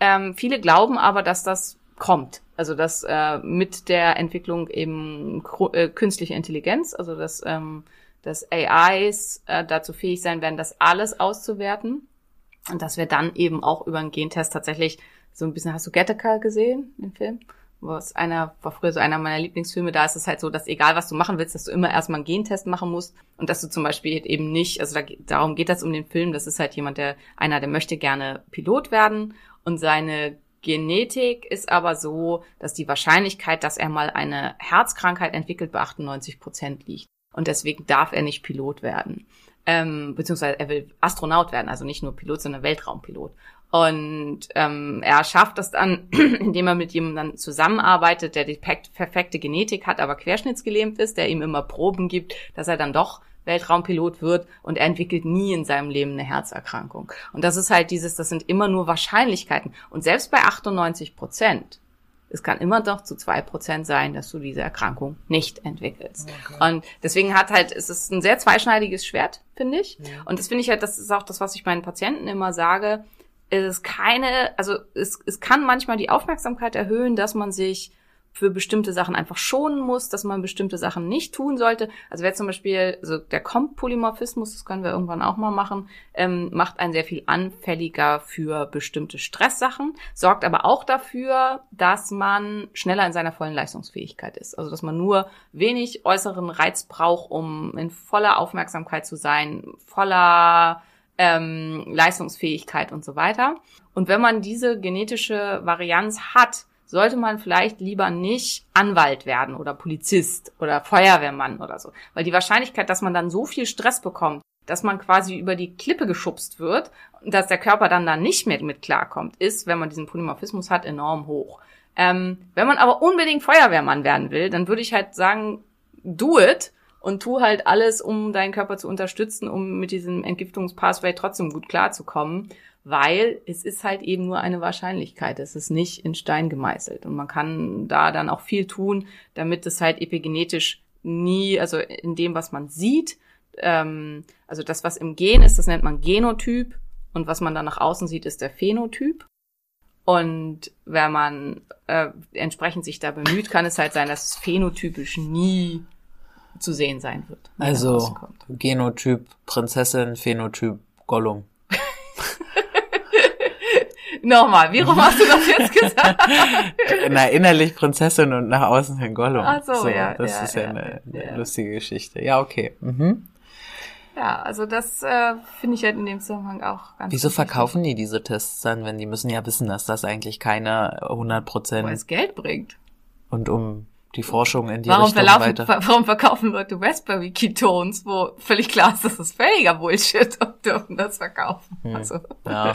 Ähm, viele glauben aber, dass das kommt. Also dass äh, mit der Entwicklung eben äh, künstliche Intelligenz, also dass, ähm, dass AIs äh, dazu fähig sein werden, das alles auszuwerten. Und dass wir dann eben auch über einen Gentest tatsächlich so ein bisschen, hast du Gattaca gesehen, den Film? Was einer, war früher so einer meiner Lieblingsfilme, da ist es halt so, dass egal was du machen willst, dass du immer erstmal einen Gentest machen musst und dass du zum Beispiel eben nicht, also da, darum geht das um den Film, das ist halt jemand, der, einer, der möchte gerne Pilot werden und seine Genetik ist aber so, dass die Wahrscheinlichkeit, dass er mal eine Herzkrankheit entwickelt, bei 98 Prozent liegt. Und deswegen darf er nicht Pilot werden. Ähm, beziehungsweise er will Astronaut werden, also nicht nur Pilot, sondern Weltraumpilot. Und ähm, er schafft das dann, indem er mit jemandem zusammenarbeitet, der die perfekte Genetik hat, aber querschnittsgelähmt ist, der ihm immer Proben gibt, dass er dann doch Weltraumpilot wird und er entwickelt nie in seinem Leben eine Herzerkrankung. Und das ist halt dieses, das sind immer nur Wahrscheinlichkeiten. Und selbst bei 98 Prozent, es kann immer doch zu zwei Prozent sein, dass du diese Erkrankung nicht entwickelst. Und deswegen hat halt, es ist ein sehr zweischneidiges Schwert, finde ich. Und das finde ich halt, das ist auch das, was ich meinen Patienten immer sage. Es ist keine, also es, es kann manchmal die Aufmerksamkeit erhöhen, dass man sich für bestimmte Sachen einfach schonen muss, dass man bestimmte Sachen nicht tun sollte. Also wer zum Beispiel, also der Komp-Polymorphismus, das können wir irgendwann auch mal machen, ähm, macht einen sehr viel anfälliger für bestimmte Stresssachen, sorgt aber auch dafür, dass man schneller in seiner vollen Leistungsfähigkeit ist. Also dass man nur wenig äußeren Reiz braucht, um in voller Aufmerksamkeit zu sein, voller ähm, Leistungsfähigkeit und so weiter. Und wenn man diese genetische Varianz hat, sollte man vielleicht lieber nicht Anwalt werden oder Polizist oder Feuerwehrmann oder so. Weil die Wahrscheinlichkeit, dass man dann so viel Stress bekommt, dass man quasi über die Klippe geschubst wird und dass der Körper dann da nicht mehr mit klarkommt, ist, wenn man diesen Polymorphismus hat, enorm hoch. Ähm, wenn man aber unbedingt Feuerwehrmann werden will, dann würde ich halt sagen, do it und tu halt alles, um deinen Körper zu unterstützen, um mit diesem Entgiftungspathway trotzdem gut klarzukommen, weil es ist halt eben nur eine Wahrscheinlichkeit. Es ist nicht in Stein gemeißelt und man kann da dann auch viel tun, damit es halt epigenetisch nie, also in dem, was man sieht, ähm, also das, was im Gen ist, das nennt man Genotyp und was man dann nach außen sieht, ist der Phänotyp. Und wenn man äh, entsprechend sich da bemüht, kann es halt sein, dass es phänotypisch nie zu sehen sein wird. Also. Genotyp Prinzessin, Phänotyp Gollum. Nochmal, wie rum hast du das jetzt gesagt? Na, innerlich Prinzessin und nach außen hin Gollum. Ach so, ja, Das ja, ist ja, ja, eine, ja. lustige Geschichte. Ja, okay. Mhm. Ja, also das äh, finde ich halt in dem Zusammenhang auch ganz Wieso verkaufen die diese Tests dann, wenn die müssen ja wissen, dass das eigentlich keine 100 Weil Prozent es Geld bringt. und um die Forschung in die Warum, Richtung verlaufen, weiter. ver- warum verkaufen Leute Raspberry Ketones, wo völlig klar ist, das ist völliger Bullshit und dürfen das verkaufen. Hm. Also, Ja,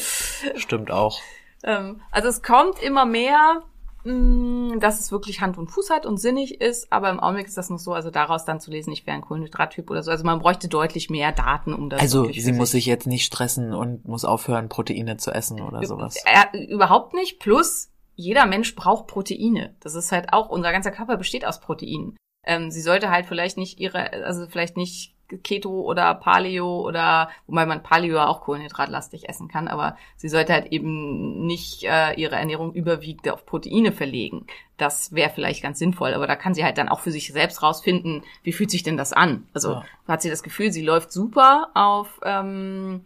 stimmt auch. ähm, also es kommt immer mehr, mh, dass es wirklich Hand und Fuß hat und sinnig ist, aber im Augenblick ist das noch so, also daraus dann zu lesen, ich wäre ein Kohlenhydrattyp oder so. Also man bräuchte deutlich mehr Daten, um das Also sie muss sich jetzt nicht stressen und muss aufhören, Proteine zu essen oder sowas. Äh, überhaupt nicht. Plus, jeder Mensch braucht Proteine. Das ist halt auch, unser ganzer Körper besteht aus Proteinen. Ähm, sie sollte halt vielleicht nicht ihre, also vielleicht nicht Keto oder Paleo oder, wobei man Paleo ja auch kohlenhydratlastig essen kann, aber sie sollte halt eben nicht äh, ihre Ernährung überwiegend auf Proteine verlegen. Das wäre vielleicht ganz sinnvoll, aber da kann sie halt dann auch für sich selbst rausfinden, wie fühlt sich denn das an? Also Ja. hat sie das Gefühl, sie läuft super auf ähm,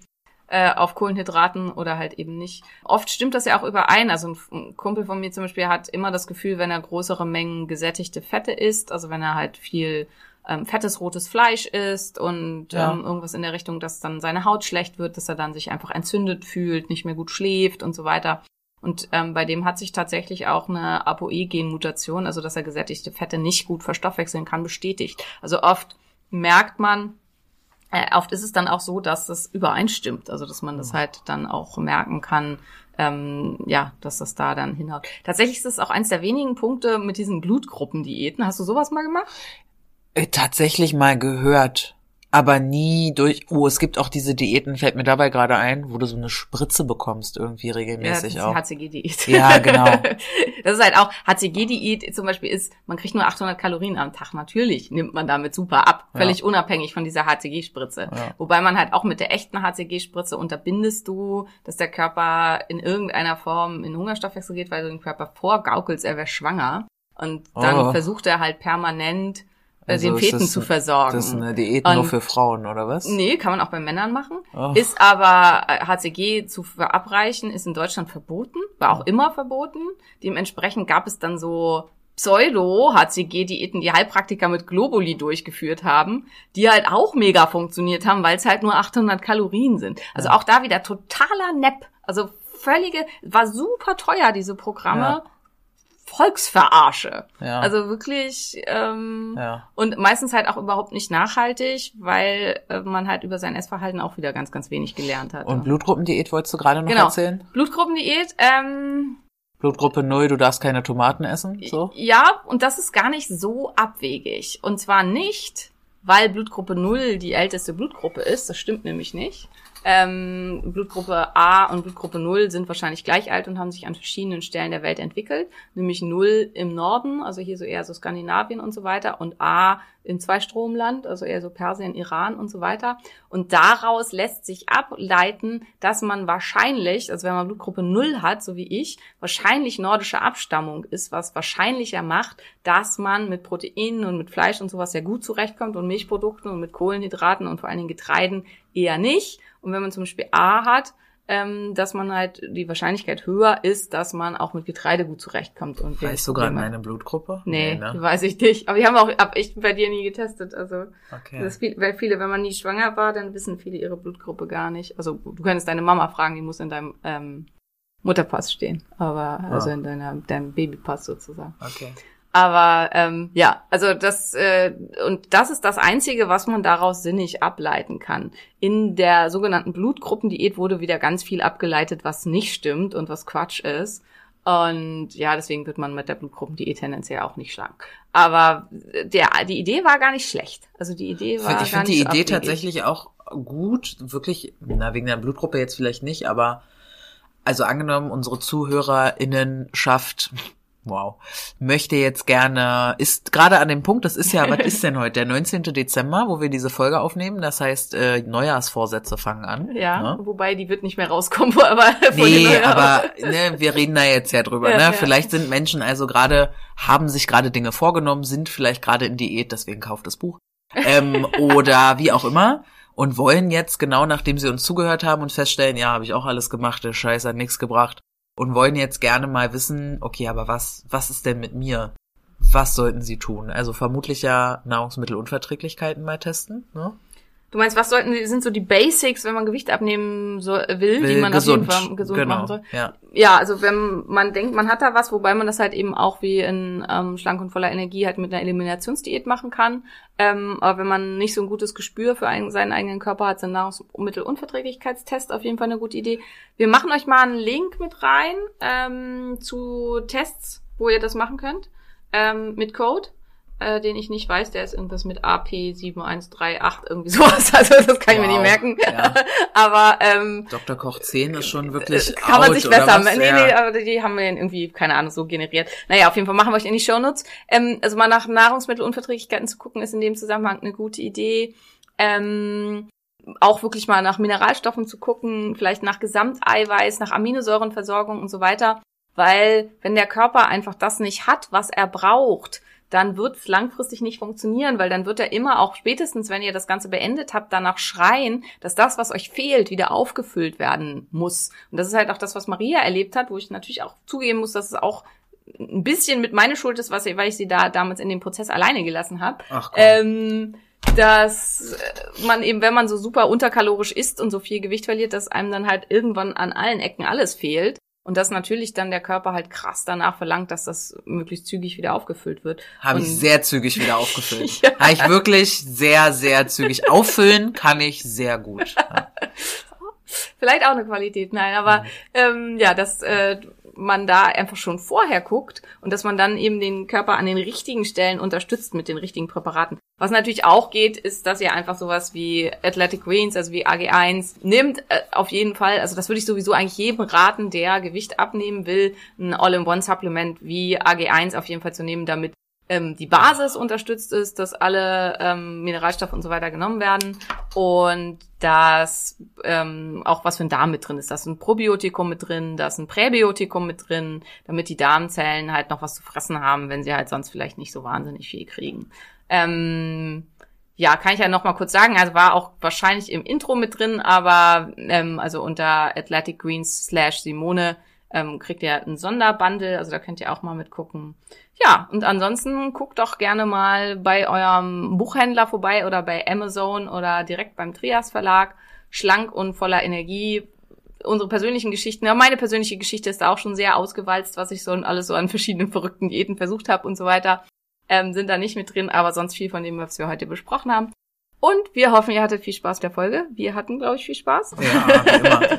äh, auf Kohlenhydraten oder halt eben nicht. Oft stimmt das ja auch überein. Also ein, Kumpel von mir zum Beispiel hat immer das Gefühl, wenn er größere Mengen gesättigte Fette isst, also wenn er halt viel ähm, fettes rotes Fleisch isst und Ja. ähm, irgendwas in der Richtung, dass dann seine Haut schlecht wird, dass er dann sich einfach entzündet fühlt, nicht mehr gut schläft und so weiter. Und ähm, bei dem hat sich tatsächlich auch eine ApoE-Gen-Mutation, also dass er gesättigte Fette nicht gut verstoffwechseln kann, bestätigt. Also oft merkt man, äh, oft ist es dann auch so, dass das übereinstimmt, also dass man das halt dann auch merken kann, ähm, ja, dass das da dann hinhaut. Tatsächlich ist es auch eins der wenigen Punkte mit diesen Blutgruppendiäten. Hast du sowas mal gemacht? Äh, Tatsächlich mal gehört, aber nie durch. Oh, es gibt auch diese Diäten, fällt mir dabei gerade ein, wo du so eine Spritze bekommst irgendwie regelmäßig ja, auch. das ist die HCG-Diät. Ja, genau. Das ist halt auch, HCG-Diät zum Beispiel ist, man kriegt nur 800 Kalorien am Tag. Natürlich nimmt man damit super ab. Völlig Ja. unabhängig von dieser HCG-Spritze. Ja. Wobei man halt auch mit der echten HCG-Spritze unterbindest du, dass der Körper in irgendeiner Form in Hungerstoffwechsel geht, weil du den Körper vorgaukelst, er wäre schwanger. Und dann Oh. versucht er halt permanent äh, Also den Feten zu versorgen. Das ist eine Diät nur Und- für Frauen, oder was? Nee, kann man auch bei Männern machen. Oh. Ist aber äh, HCG zu verabreichen, ist in Deutschland verboten, war auch immer verboten. Dementsprechend gab es dann so Pseudo-HCG-Diäten, die Heilpraktiker mit Globuli durchgeführt haben, die halt auch mega funktioniert haben, weil es halt nur 800 Kalorien sind. Also auch da wieder totaler Nepp. Also völlige, war super teuer, diese Programme. Ja. Volksverarsche. Ja. Also wirklich, ähm, Ja. und meistens halt auch überhaupt nicht nachhaltig, weil äh, man halt über sein Essverhalten auch wieder ganz, ganz wenig gelernt hat. Und Blutgruppendiät wolltest du gerade noch Genau. erzählen? Blutgruppendiät, ähm, Blutgruppe 0, du darfst keine Tomaten essen, so? ja, und das ist gar nicht so abwegig. Und zwar nicht, weil Blutgruppe 0 die älteste Blutgruppe ist, das stimmt nämlich nicht. Ähm, Blutgruppe A und Blutgruppe 0 sind wahrscheinlich gleich alt und haben sich an verschiedenen Stellen der Welt entwickelt. Nämlich 0 im Norden, also hier so eher so Skandinavien und so weiter, und A in Zweistromland, also eher so Persien, Iran und so weiter. Und daraus lässt sich ableiten, dass man wahrscheinlich, also wenn man Blutgruppe 0 hat, so wie ich, wahrscheinlich nordische Abstammung ist, was wahrscheinlicher macht, dass man mit Proteinen und mit Fleisch und sowas sehr gut zurechtkommt und Milchprodukten und mit Kohlenhydraten und vor allen Dingen Getreiden eher nicht. Und wenn man zum Beispiel A hat, ähm, dass man halt die Wahrscheinlichkeit höher ist, dass man auch mit Getreide gut zurechtkommt. Und Weißt du gerade meine Blutgruppe? Nee, ne? weiß ich nicht. Aber die haben auch, hab ich bei dir nie getestet. Also, Okay. das viel, weil viele, wenn man nie schwanger war, dann wissen viele ihre Blutgruppe gar nicht. Also, du könntest deine Mama fragen, die muss in deinem ähm, Mutterpass stehen. Aber, also Ah. in deiner, deinem Babypass sozusagen. okay. Aber ähm, ja, also das äh, und das ist das Einzige, was man daraus sinnig ableiten kann. In der sogenannten Blutgruppendiät wurde wieder ganz viel abgeleitet, was nicht stimmt und was Quatsch ist. Und ja, deswegen wird man mit der Blutgruppendiät tendenziell auch nicht schlank. Aber der, die Idee war gar nicht schlecht. Also die Idee war Ich finde nicht die Idee tatsächlich auch gut, wirklich, na, wegen der Blutgruppe jetzt vielleicht nicht, aber also angenommen, unsere ZuhörerInnen schafft, wow, möchte jetzt gerne, ist gerade an dem Punkt, das ist ja, was ist denn heute, der 19. Dezember, wo wir diese Folge aufnehmen, das heißt, äh, Neujahrsvorsätze fangen an. Ja, ne? wobei die wird nicht mehr rauskommen, aber von den Nee, aber ne, wir reden da jetzt ja drüber. Ja, ne? ja. Vielleicht sind Menschen also gerade, haben sich gerade Dinge vorgenommen, sind vielleicht gerade in Diät, deswegen kauft das Buch. Ähm, oder wie auch immer. und wollen jetzt genau nachdem sie uns zugehört haben und feststellen, ja, habe ich auch alles gemacht, der Scheiß hat nichts gebracht und wollen jetzt gerne mal wissen, okay, aber was was ist denn mit mir? Was sollten sie tun? Also vermutlich ja Nahrungsmittelunverträglichkeiten mal testen, ne? Du meinst, was sollten sind so die Basics, wenn man Gewicht abnehmen so, will, die Will man gesund, auf jeden Fall gesund genau, machen soll? ja. Ja, also wenn man denkt, man hat da was, wobei man das halt eben auch wie in ähm, Schlank und voller Energie halt mit einer Eliminationsdiät machen kann. Ähm, aber wenn man nicht so ein gutes Gespür für einen, seinen eigenen Körper hat, sind Nahrungsmittelunverträglichkeitstest auf jeden Fall eine gute Idee. Wir machen euch mal einen Link mit rein ähm, zu Tests, wo ihr das machen könnt, ähm, mit Code äh, den ich nicht weiß, der ist irgendwas mit AP7138, irgendwie sowas. Also das kann ich mir nicht merken. ja. Aber ähm, Dr. Koch 10 ist schon wirklich äh, kann man sich besser. Nee, nee, aber die haben wir irgendwie, keine Ahnung, so generiert. Naja, auf jeden Fall machen wir euch in die Shownotes. Ähm, also mal nach Nahrungsmittelunverträglichkeiten zu gucken, ist in dem Zusammenhang eine gute Idee. Ähm, auch wirklich mal nach Mineralstoffen zu gucken, vielleicht nach Gesamteiweiß, nach Aminosäurenversorgung und so weiter. Weil wenn der Körper einfach das nicht hat, was er braucht, dann wird es langfristig nicht funktionieren, weil dann wird er immer auch spätestens, wenn ihr das Ganze beendet habt, danach schreien, dass das, was euch fehlt, wieder aufgefüllt werden muss. Und das ist halt auch das, was Maria erlebt hat, wo ich natürlich auch zugeben muss, dass es auch ein bisschen mit meine Schuld ist, was, weil ich sie da damals in dem Prozess alleine gelassen habe. Ach komm. Ähm, dass äh, man eben, wenn man so super unterkalorisch isst und so viel Gewicht verliert, dass einem dann halt irgendwann an allen Ecken alles fehlt. Und dass natürlich dann der Körper halt krass danach verlangt, dass das möglichst zügig wieder aufgefüllt wird. Habe ich sehr zügig wieder aufgefüllt. Ja. Habe ich wirklich sehr, sehr zügig. Auffüllen kann ich sehr gut. Ja. Vielleicht auch eine Qualität, nein, aber ähm, ja, dass äh, man da einfach schon vorher guckt und dass man dann eben den Körper an den richtigen Stellen unterstützt mit den richtigen Präparaten. Was natürlich auch geht, ist, dass ihr einfach sowas wie Athletic Greens, also wie AG1, nimmt äh, auf jeden Fall. Also das würde ich sowieso eigentlich jedem raten, der Gewicht abnehmen will, ein All-in-One-Supplement wie AG1 auf jeden Fall zu nehmen, damit ähm, die Basis unterstützt ist, dass alle ähm, Mineralstoffe und so weiter genommen werden und dass ähm, auch was für ein Darm mit drin ist. Da ist ein Probiotikum mit drin, da ist ein Präbiotikum mit drin, damit die Darmzellen halt noch was zu fressen haben, wenn sie halt sonst vielleicht nicht so wahnsinnig viel kriegen. Ähm, ja, kann ich ja noch mal kurz sagen. Also war auch wahrscheinlich im Intro mit drin, aber ähm, also unter Athletic Greens slash Simone ähm, kriegt ihr ein Sonderbundle, also da könnt ihr auch mal mitgucken. Ja, und ansonsten guckt doch gerne mal bei eurem Buchhändler vorbei oder bei Amazon oder direkt beim Trias Verlag. Schlank und voller Energie. Unsere persönlichen Geschichten, ja, meine persönliche Geschichte ist da auch schon sehr ausgewalzt, was ich so und alles so an verschiedenen verrückten Diäten versucht habe und so weiter, ähm, sind da nicht mit drin, aber sonst viel von dem, was wir heute besprochen haben. Und wir hoffen, ihr hattet viel Spaß mit der Folge. Wir hatten, glaube ich, viel Spaß. Ja, wie immer.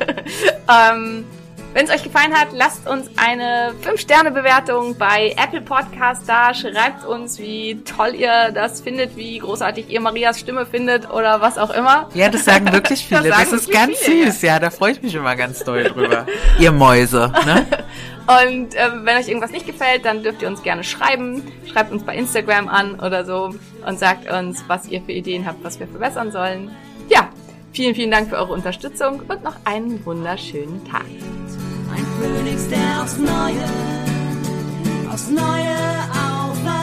Ähm, Wenn es euch gefallen hat, lasst uns eine 5-Sterne-Bewertung bei Apple Podcast da. Schreibt uns, wie toll ihr das findet, wie großartig ihr Marias Stimme findet oder was auch immer. Ja, das sagen wirklich viele. Das Das, ist ganz viele, süß. Ja. da freue ich mich immer ganz doll drüber. Ihr Mäuse, ne? Und ähm, wenn euch irgendwas nicht gefällt, dann dürft ihr uns gerne schreiben. Schreibt uns bei Instagram an oder so und sagt uns, was ihr für Ideen habt, was wir verbessern sollen. Ja, vielen, vielen Dank für eure Unterstützung und noch einen wunderschönen Tag ein Phönix, der aufs Neue, aufs Neue aufwacht.